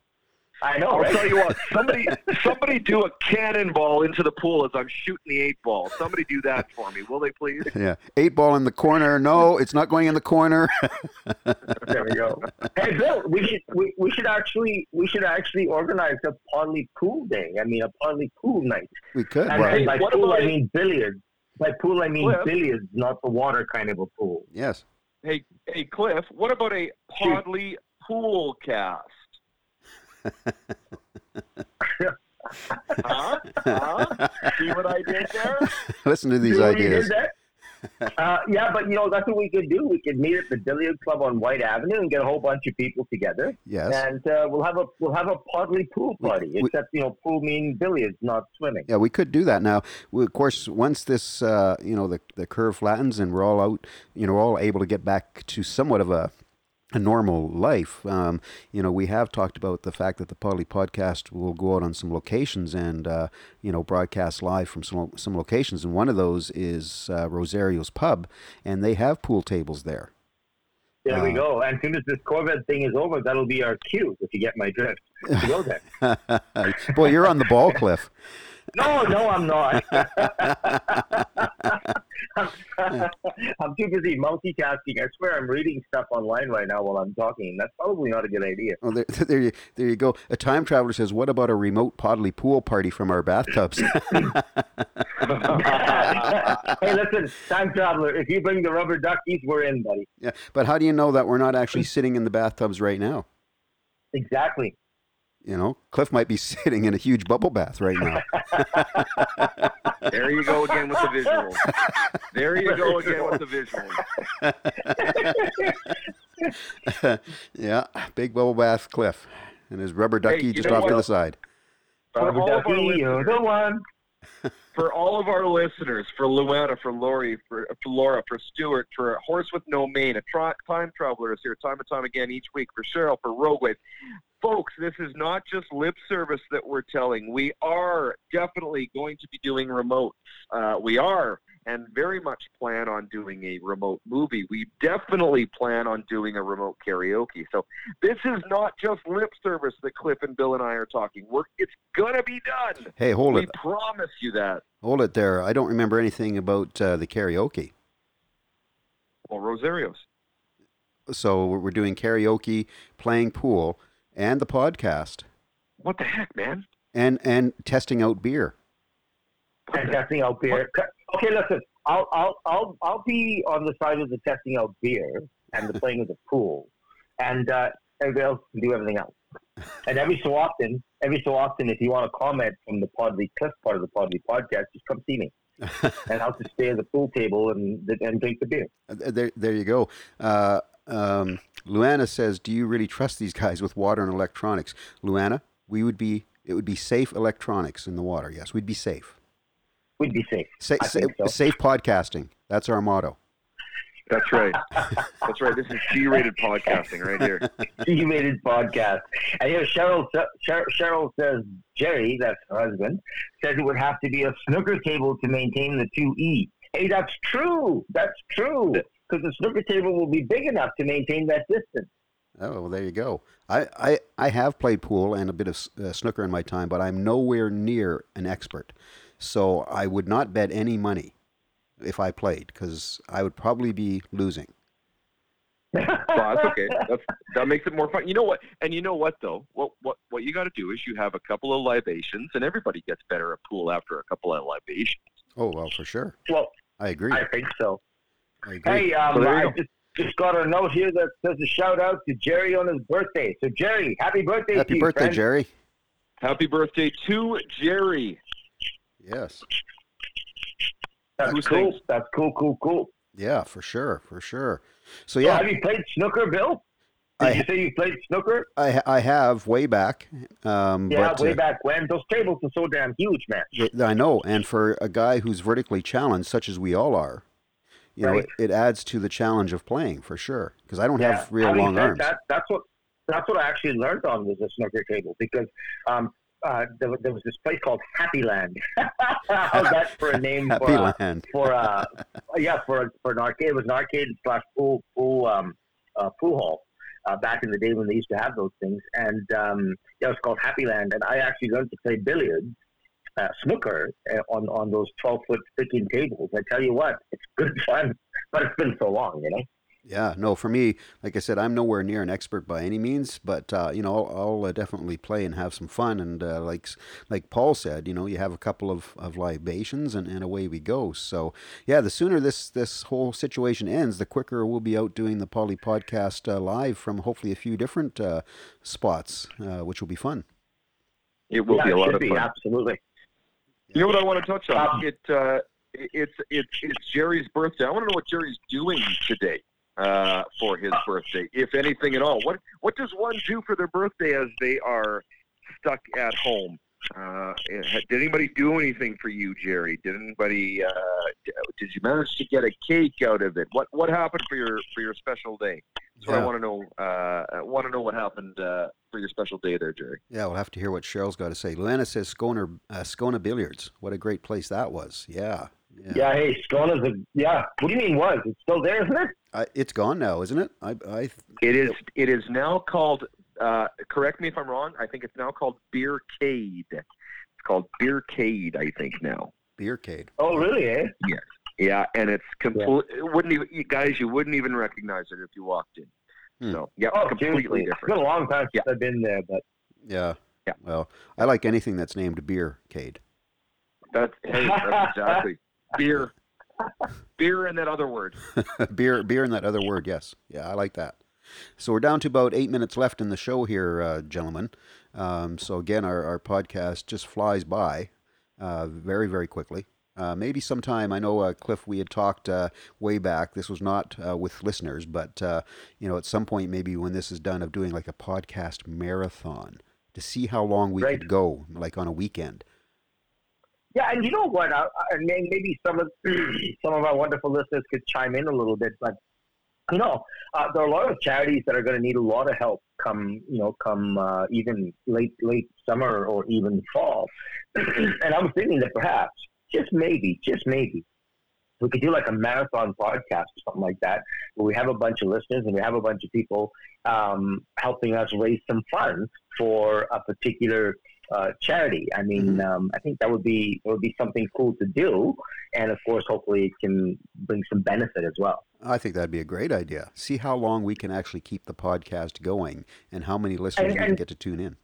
I know, I'll right? tell you what. Somebody, somebody, do a cannonball into the pool as I'm shooting the eight ball. Somebody do that for me, will they please? Yeah, eight ball in the corner. No, it's not going in the corner. There we go. Hey, Bill, we should we, we should actually we should actually organize a Podlie pool day. I mean, a Podlie pool night. we could. And, Well, and by what pool, about I mean billiards. By pool, I mean Cliff? billiards, not the water kind of a pool. yes. Hey, hey, Cliff. What about a Podlie pool cast? huh? Huh? See what I did there? Listen to these See what you did ideas. Uh, yeah, but you know that's what we could do. We could meet at the billiard club on Whyte Avenue and get a whole bunch of people together, Yes. and uh, we'll have a we'll have a Podlie pool party. we- except you know, pool meaning billiards, not swimming. Yeah, we could do that now. We, of course, once this, uh, you know, the the curve flattens and we're all out, you know, all able to get back to somewhat of a a normal life. Um, you know, we have talked about the fact that the Podlie podcast will go out on some locations and uh, you know broadcast live from some some locations, and one of those is uh, Rosario's Pub, and they have pool tables there. There we Uh, go. And as soon as this Corvette thing is over, that'll be our cue. If you get my drift, to go there. Boy, you're on the ball, Cliff. No, no, I'm not. I'm too busy multitasking. I swear I'm reading stuff online right now while I'm talking. That's probably not a good idea. Oh, there, there, you, there you go. A time traveler says, "What about a remote Podlie pool party from our bathtubs?" hey, listen, time traveler. If you bring the rubber duckies, we're in, buddy. yeah, but how do you know that we're not actually sitting in the bathtubs right now? Exactly. You know, Cliff might be sitting in a huge bubble bath right now. There you go again with the visuals. There you go again with the visuals. yeah, big bubble bath, Cliff, and his rubber ducky you just know off to the side. For Rubber all of our ducky, you're listeners, the one. for all of our listeners, for Luana, for Lori, for, for Laura, for Stuart, for Horse with No Mane, a tri- time traveler is here time and time again each week, for Cheryl, for Roguewave. Folks, this is not just lip service that we're telling. We are definitely going to be doing remote. Uh, we are, and very much plan on doing a remote movie. We definitely plan on doing a remote karaoke. So this is not just lip service that Cliff and Bill and I are talking. We're, it's gonna be done. Hey, hold we it, We promise you that. hold it there. I don't remember anything about uh, the karaoke. Well, Rosario's. So we're we're doing karaoke, playing pool, and the podcast, What the heck, man? and and testing out beer. And testing out beer. Okay, listen. I'll I'll I'll I'll be on the side of the testing out beer and the playing of the pool, and uh, everybody else can do everything else. And every so often, every so often, if you want to comment from the Podlie Cliff part of the Podlie podcast, just come see me, and I'll just stay at the pool table and and drink the beer. Uh, There, there you go. Uh, um, Luana says, "Do you really trust these guys with water and electronics?" Luana, we would be. It would be safe electronics in the water. Yes, we'd be safe. We'd be safe. Sa- I sa- think so. Safe podcasting. That's our motto. That's right. That's right. This is G-rated podcasting right here. G-rated podcast. And here, Cheryl, Cheryl, Cheryl says, Jerry, that's her husband, says it would have to be a snooker table to maintain the 2E. Hey, that's true. That's true. Because the snooker table will be big enough to maintain that distance. Oh, well, there you go. I, I, I have played pool and a bit of uh, snooker in my time, but I'm nowhere near an expert. So I would not bet any money if I played because I would probably be losing. Well, that's okay. That's, that makes it more fun. You know what? And you know what though? What what what you got to do is you have a couple of libations, and everybody gets better at pool after a couple of libations. Oh well, for sure. Well, I agree. I think so. I agree. Hey, um, So I just, just got a note here that says a shout out to Jerry on his birthday. So, Jerry, happy birthday to Happy you, birthday, friend. Jerry. Happy birthday to Jerry. Yes. That's Who cool. sings? That's cool, cool, cool. Yeah, for sure, for sure. So So yeah, have you played snooker, Bill? Did I- you say you played snooker? I I have way back. Um, Yeah, but, way uh, back when. Those tables are so damn huge, man. I know, and for a guy who's vertically challenged, such as we all are, you know, it, it adds to the challenge of playing for sure. Because I don't Yeah. have real Having long said arms. That, that's what that's what I actually learned on was a snooker table because um, uh, there, was- there was this place called Happy Land. How's that for a name Happy for, uh, for uh, yeah for for an arcade? It was an arcade slash pool pool um, uh, pool hall. Uh, back in the day when they used to have those things, and um, yeah, it was called Happy Land, and I actually learned to play billiards, uh, snooker uh, on on those twelve foot sticking tables. I tell you what, it's good fun, but it's been so long, you know. Yeah, no, for me, like I said, I'm nowhere near an expert by any means, but uh, you know, I'll, I'll uh, definitely play and have some fun. And uh, like like Paul said, you know, you have a couple of, of libations, and, and away we go. So yeah, the sooner this this whole situation ends, the quicker we'll be out doing the Podlie podcast uh, live from hopefully a few different uh, spots, uh, which will be fun. It will yeah, be a lot should of be, fun. absolutely. You know what I want to touch on? Um, it uh, it's it's it's Jerry's birthday. I want to know what Jerry's doing today uh, for his birthday, if anything at all. What what does one do for their birthday as they are stuck at home? Uh, did anybody do anything for you, Jerry? Did anybody? Uh, did you manage to get a cake out of it? What what happened for your for your special day? That's what I want to know. Uh, I want to know what happened uh, for your special day there, Jerry. Yeah, we'll have to hear what Cheryl's got to say. Luana says Scona, uh, Scona Billiards. What a great place that was. Yeah. Yeah. Yeah, hey, Scona's a yeah. What do you mean was? It's still there, isn't it? I, it's gone now, isn't it? I, I, It is. It is now called. Uh, correct me if I'm wrong. I think it's now called Beercade. It's called Beercade. I think now. Beercade. Oh, really? Eh? Yes. Yeah, and it's complete. It wouldn't even you guys. You wouldn't even recognize it if you walked in. Hmm. So yeah, Oh, completely seriously. It's been a long time since Yeah. I've been there, but Yeah. Yeah. Well, I like anything that's named Beercade. That's, hey, that's exactly beer. Beer and that other word. beer, beer, and that other word. Yes. Yeah, I like that. So we're down to about eight minutes left in the show here, uh, gentlemen. Um, so again, our, our podcast just flies by uh, very, very quickly. Uh, maybe sometime. I know, uh, Cliff. We had talked uh, way back. This was not uh, with listeners, but uh, you know, at some point, maybe when this is done, of doing like a podcast marathon to see how long we Right. could go, like on a weekend. yeah. And you know what? I, I, maybe some of some of our wonderful listeners could chime in a little bit, but you know, uh, there are a lot of charities that are going to need a lot of help come you know come uh, even late late summer or even fall. and I was thinking that perhaps, just maybe, just maybe, we could do like a marathon podcast or something like that, where we have a bunch of listeners and we have a bunch of people um, helping us raise some funds for a particular uh, charity. I mean, um, I think that would be would be something cool to do, and of course, hopefully, it can bring some benefit as well. I think that'd be a great idea. See how long we can actually keep the podcast going and how many listeners And- we can get to tune in.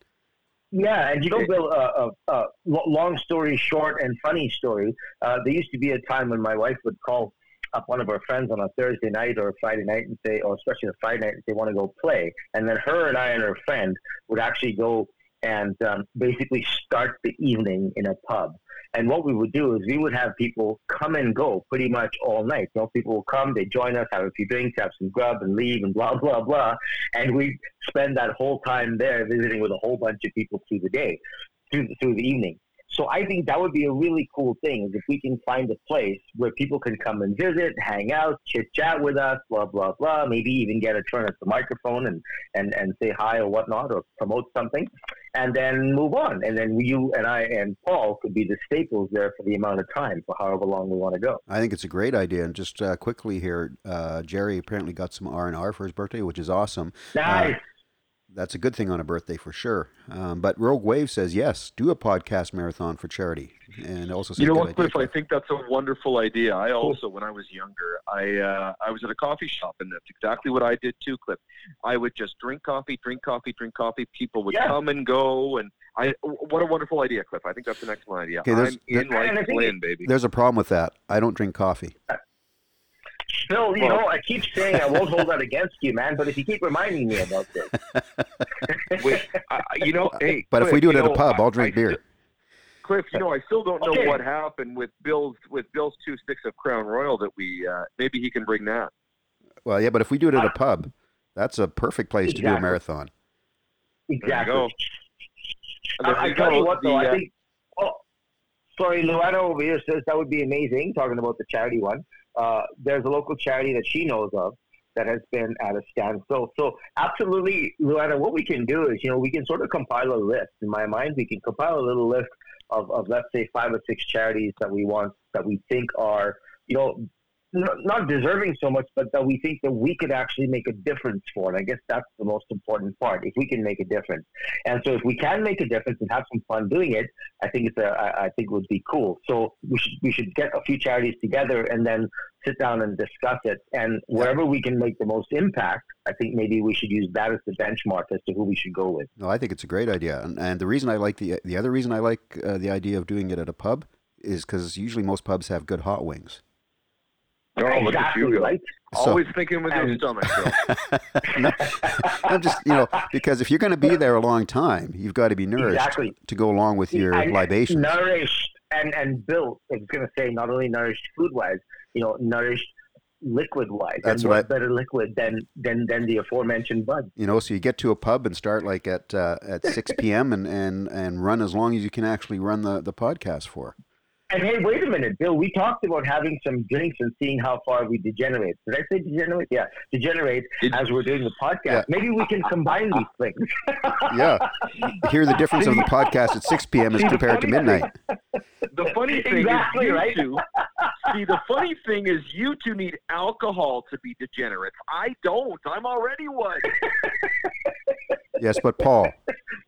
Yeah, and you know, Bill, uh, uh, uh, long story short and funny story. Uh, there used to be a time when my wife would call up one of her friends on a Thursday night or a Friday night and say, or especially a Friday night, and say, want to go play. And then her and I and her friend would actually go and um, basically start the evening in a pub. And what we would do is we would have people come and go pretty much all night. You know, people will come, they join us, have a few drinks, have some grub, and leave, and blah blah blah. And we spend that whole time there visiting with a whole bunch of people through the day, through through the evening. So I think that would be a really cool thing if we can find a place where people can come and visit, hang out, chit chat with us, blah blah blah. Maybe even get a turn at the microphone and and and say hi or whatnot or promote something, and then move on. And then you and I and Paul could be the staples there for the amount of time for however long we want to go. I think it's a great idea. And just uh, quickly here, uh, Jerry apparently got some R and R for his birthday, which is awesome. Nice. That's a good thing on a birthday for sure. Um, but Rogue Wave says yes, do a podcast marathon for charity, and also says You know what, Cliff? I think that's a wonderful idea. I also, when I was younger, I uh, I was at a coffee shop, and that's exactly what I did too, Cliff. I would just drink coffee, drink coffee, drink coffee. People would Yeah. come and go, and I. What a wonderful idea, Cliff! I think that's an excellent idea. Okay, there's- I'm in there- like think Lynn, baby. There's a problem with that. I don't drink coffee. Phil, you Well- know, I keep saying I won't hold that against you, man. But if you keep reminding me about this, Wait, I, I- you know, hey, But if we do it you at a pub, I- I'll drink I beer. still- Cliff, you know, I still don't know Okay. what happened with Bill's with Bill's two sticks of Crown Royal that we. Uh, maybe he can bring that. Well, yeah, but if we do it at a pub, That's a perfect place to do a Exactly. marathon. Exactly. go. I, I tell you what, though, The, I uh, think. Oh, sorry, Luana over here says that would be amazing. Talking about the charity one, uh, there's a local charity that she knows of that has been at a standstill. So, absolutely, Luana, what we can do is, you know, we can sort of compile a list. In my mind, we can compile a little list of, of let's say, five or six charities that we want that we think are, you know. Not deserving so much, but that we think that we could actually make a difference for. And I guess that's the most important part. If we can make a difference, and so if we can make a difference and have some fun doing it, I think it's a, I, I think it would be cool. So we should we should get a few charities together and then sit down and discuss it. And wherever we can make the most impact, I think maybe we should use that as the benchmark as to who we should go with. No, I think it's a great idea, and, and the reason I like the the other reason I like uh, the idea of doing it at a pub is because usually most pubs have good hot wings. Oh, exactly you go. right. So- Always thinking with your stomach, No, I'm just you know because if you're going to be there a long time, you've got to be nourished Exactly. to go along with your And libations. nourished and and built. I was going to say not only nourished food wise, you know, nourished liquid wise. That's and what what better liquid than than than the aforementioned bud. You know, so you get to a pub and start like at uh, at 6 p.m. and, and and run as long as you can actually run the, the podcast for. And hey, wait a minute, Bill. We talked about having some drinks and seeing how far we degenerate. Did I say degenerate? Yeah, degenerate Did- as we're doing the podcast. Yeah. Maybe we can combine these things. Yeah, hear the difference of the podcast at 6 p.m. as compared to midnight. The funny thing Exactly, is you right? two. See, the funny thing is you two need alcohol to be degenerates. I don't. I'm already one. Yes, but Paul,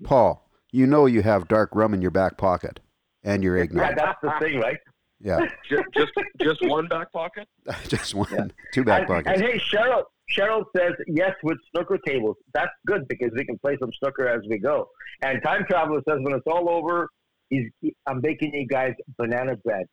Paul, you know you have dark rum in your back pocket, and you're yeah, ignorant. that's the thing, right? Yeah, just, just, just one back pocket. just one, Yeah. two back and, pockets. and hey, Cheryl, Cheryl says yes with snooker tables. That's good because we can play some snooker as we go. And Time Traveler says when it's all over, he's, I'm baking you guys banana bread.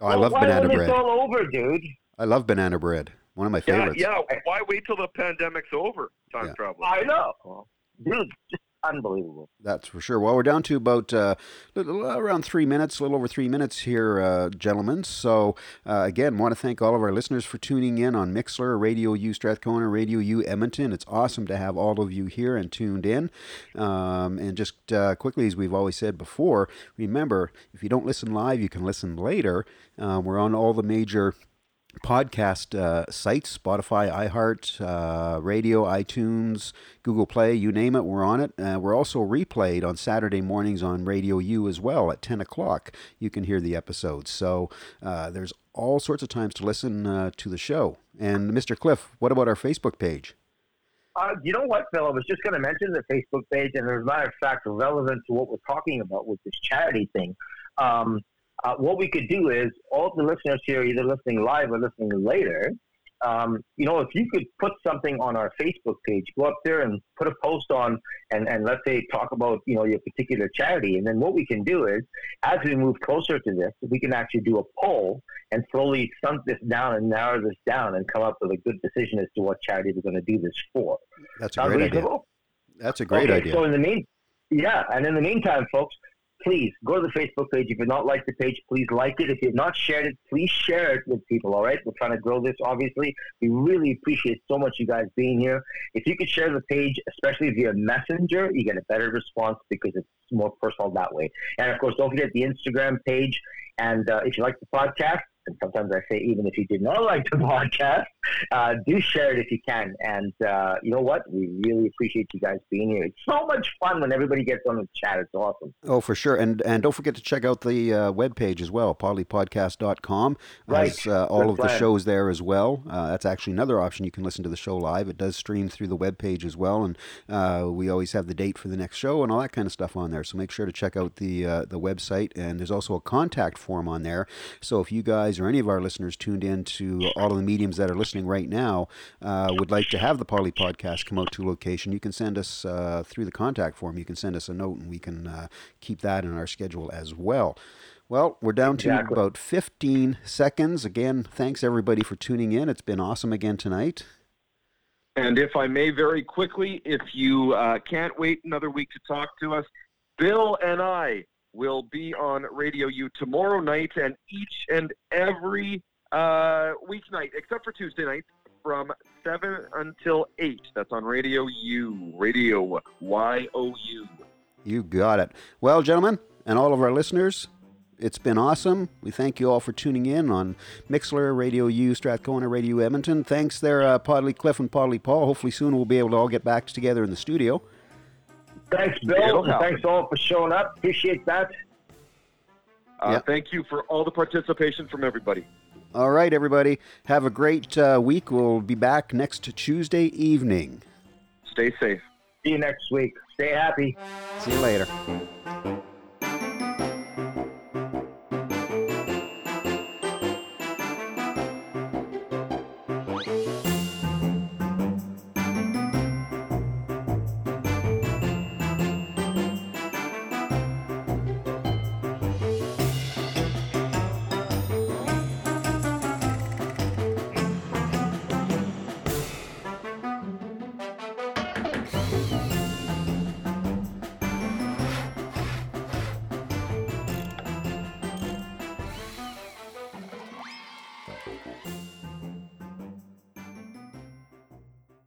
Oh, I love why banana when bread. It's all over, dude. I love banana bread. One of my Yeah, favorites. yeah. Why wait till the pandemic's over? Time Yeah. travel. I know, dude. Just unbelievable. That's for sure. Well, we're down to about uh, around three minutes, a little over three minutes here, uh, gentlemen. So, uh, again, want to thank all of our listeners for tuning in on Mixlr, Radio U Strathcona, Radio U Edmonton. It's awesome to have all of you here and tuned in. Um, and just uh, quickly, as we've always said before, remember if you don't listen live, you can listen later. Um, we're on all the major podcast uh, sites Spotify, iHeart, uh, Radio, iTunes, Google Play, you name it, we're on it. Uh, we're also replayed on Saturday mornings on Radio U as well at 10 o'clock. You can hear the episodes. So uh, there's all sorts of times to listen uh, to the show. And Mr. Cliff, what about our Facebook page? Uh, you know what, Phil? I was just going to mention the Facebook page, and as a matter of fact, relevant to what we're talking about with this charity thing. Um, uh, what we could do is all the listeners here, either listening live or listening later, um, you know, if you could put something on our Facebook page, go up there and put a post on, and, and let's say talk about you know your particular charity, and then what we can do is, as we move closer to this, we can actually do a poll and slowly sunk this down and narrow this down and come up with a good decision as to what charity we're going to do this for. That's a Sound great idea. That's a great okay, idea. So in the mean, yeah, and in the meantime, folks, please go to the Facebook page. If you've not liked the page, please like it. If you've not shared it, please share it with people. All right, we're trying to grow this. Obviously, we really appreciate so much you guys being here. If you could share the page, especially via Messenger, you get a better response because it's more personal that way. And of course, don't forget the Instagram page. And uh, if you like the podcast, and sometimes I say even if you did not like the podcast, uh, do share it if you can. And uh, you know what? We really appreciate you guys being here. It's so much fun when everybody gets on the chat. It's awesome. Oh, for sure. And and don't forget to check out the uh, webpage as well, podliepodcast.com. Right. Has uh, all Good of the shows there as well. Uh, that's actually another option. You can listen to the show live. It does stream through the webpage as well. And uh, we always have the date for the next show and all that kind of stuff on there. So make sure to check out the, uh, the website. And there's also a contact form on there. So if you guys or any of our listeners tuned in to all of the mediums that are listening right now uh, would like to have the Podlie Podcast come out to location, you can send us uh, through the contact form. You can send us a note and we can uh, keep that in our schedule as well. Well, we're down to Exactly. about 15 seconds. Again, thanks everybody for tuning in. It's been awesome again tonight. And if I may, very quickly, if you uh, can't wait another week to talk to us, Bill and I will be on Radio U tomorrow night and each and every uh, weeknight, except for Tuesday night, from 7 until 8. That's on Radio U. Radio Y O U. You got it. Well, gentlemen, and all of our listeners, it's been awesome. We thank you all for tuning in on Mixlr, Radio U, Strathcona, Radio Edmonton. Thanks there, uh, Podlie Cliff and Podlie Paul. Hopefully soon we'll be able to all get back together in the studio. Thanks, Bill. It'll and happen. Thanks all for showing up. Appreciate that. Uh, Yep. Thank you for all the participation from everybody. All right, everybody. Have a great uh, week. We'll be back next Tuesday evening. Stay safe. See you next week. Stay happy. See you later.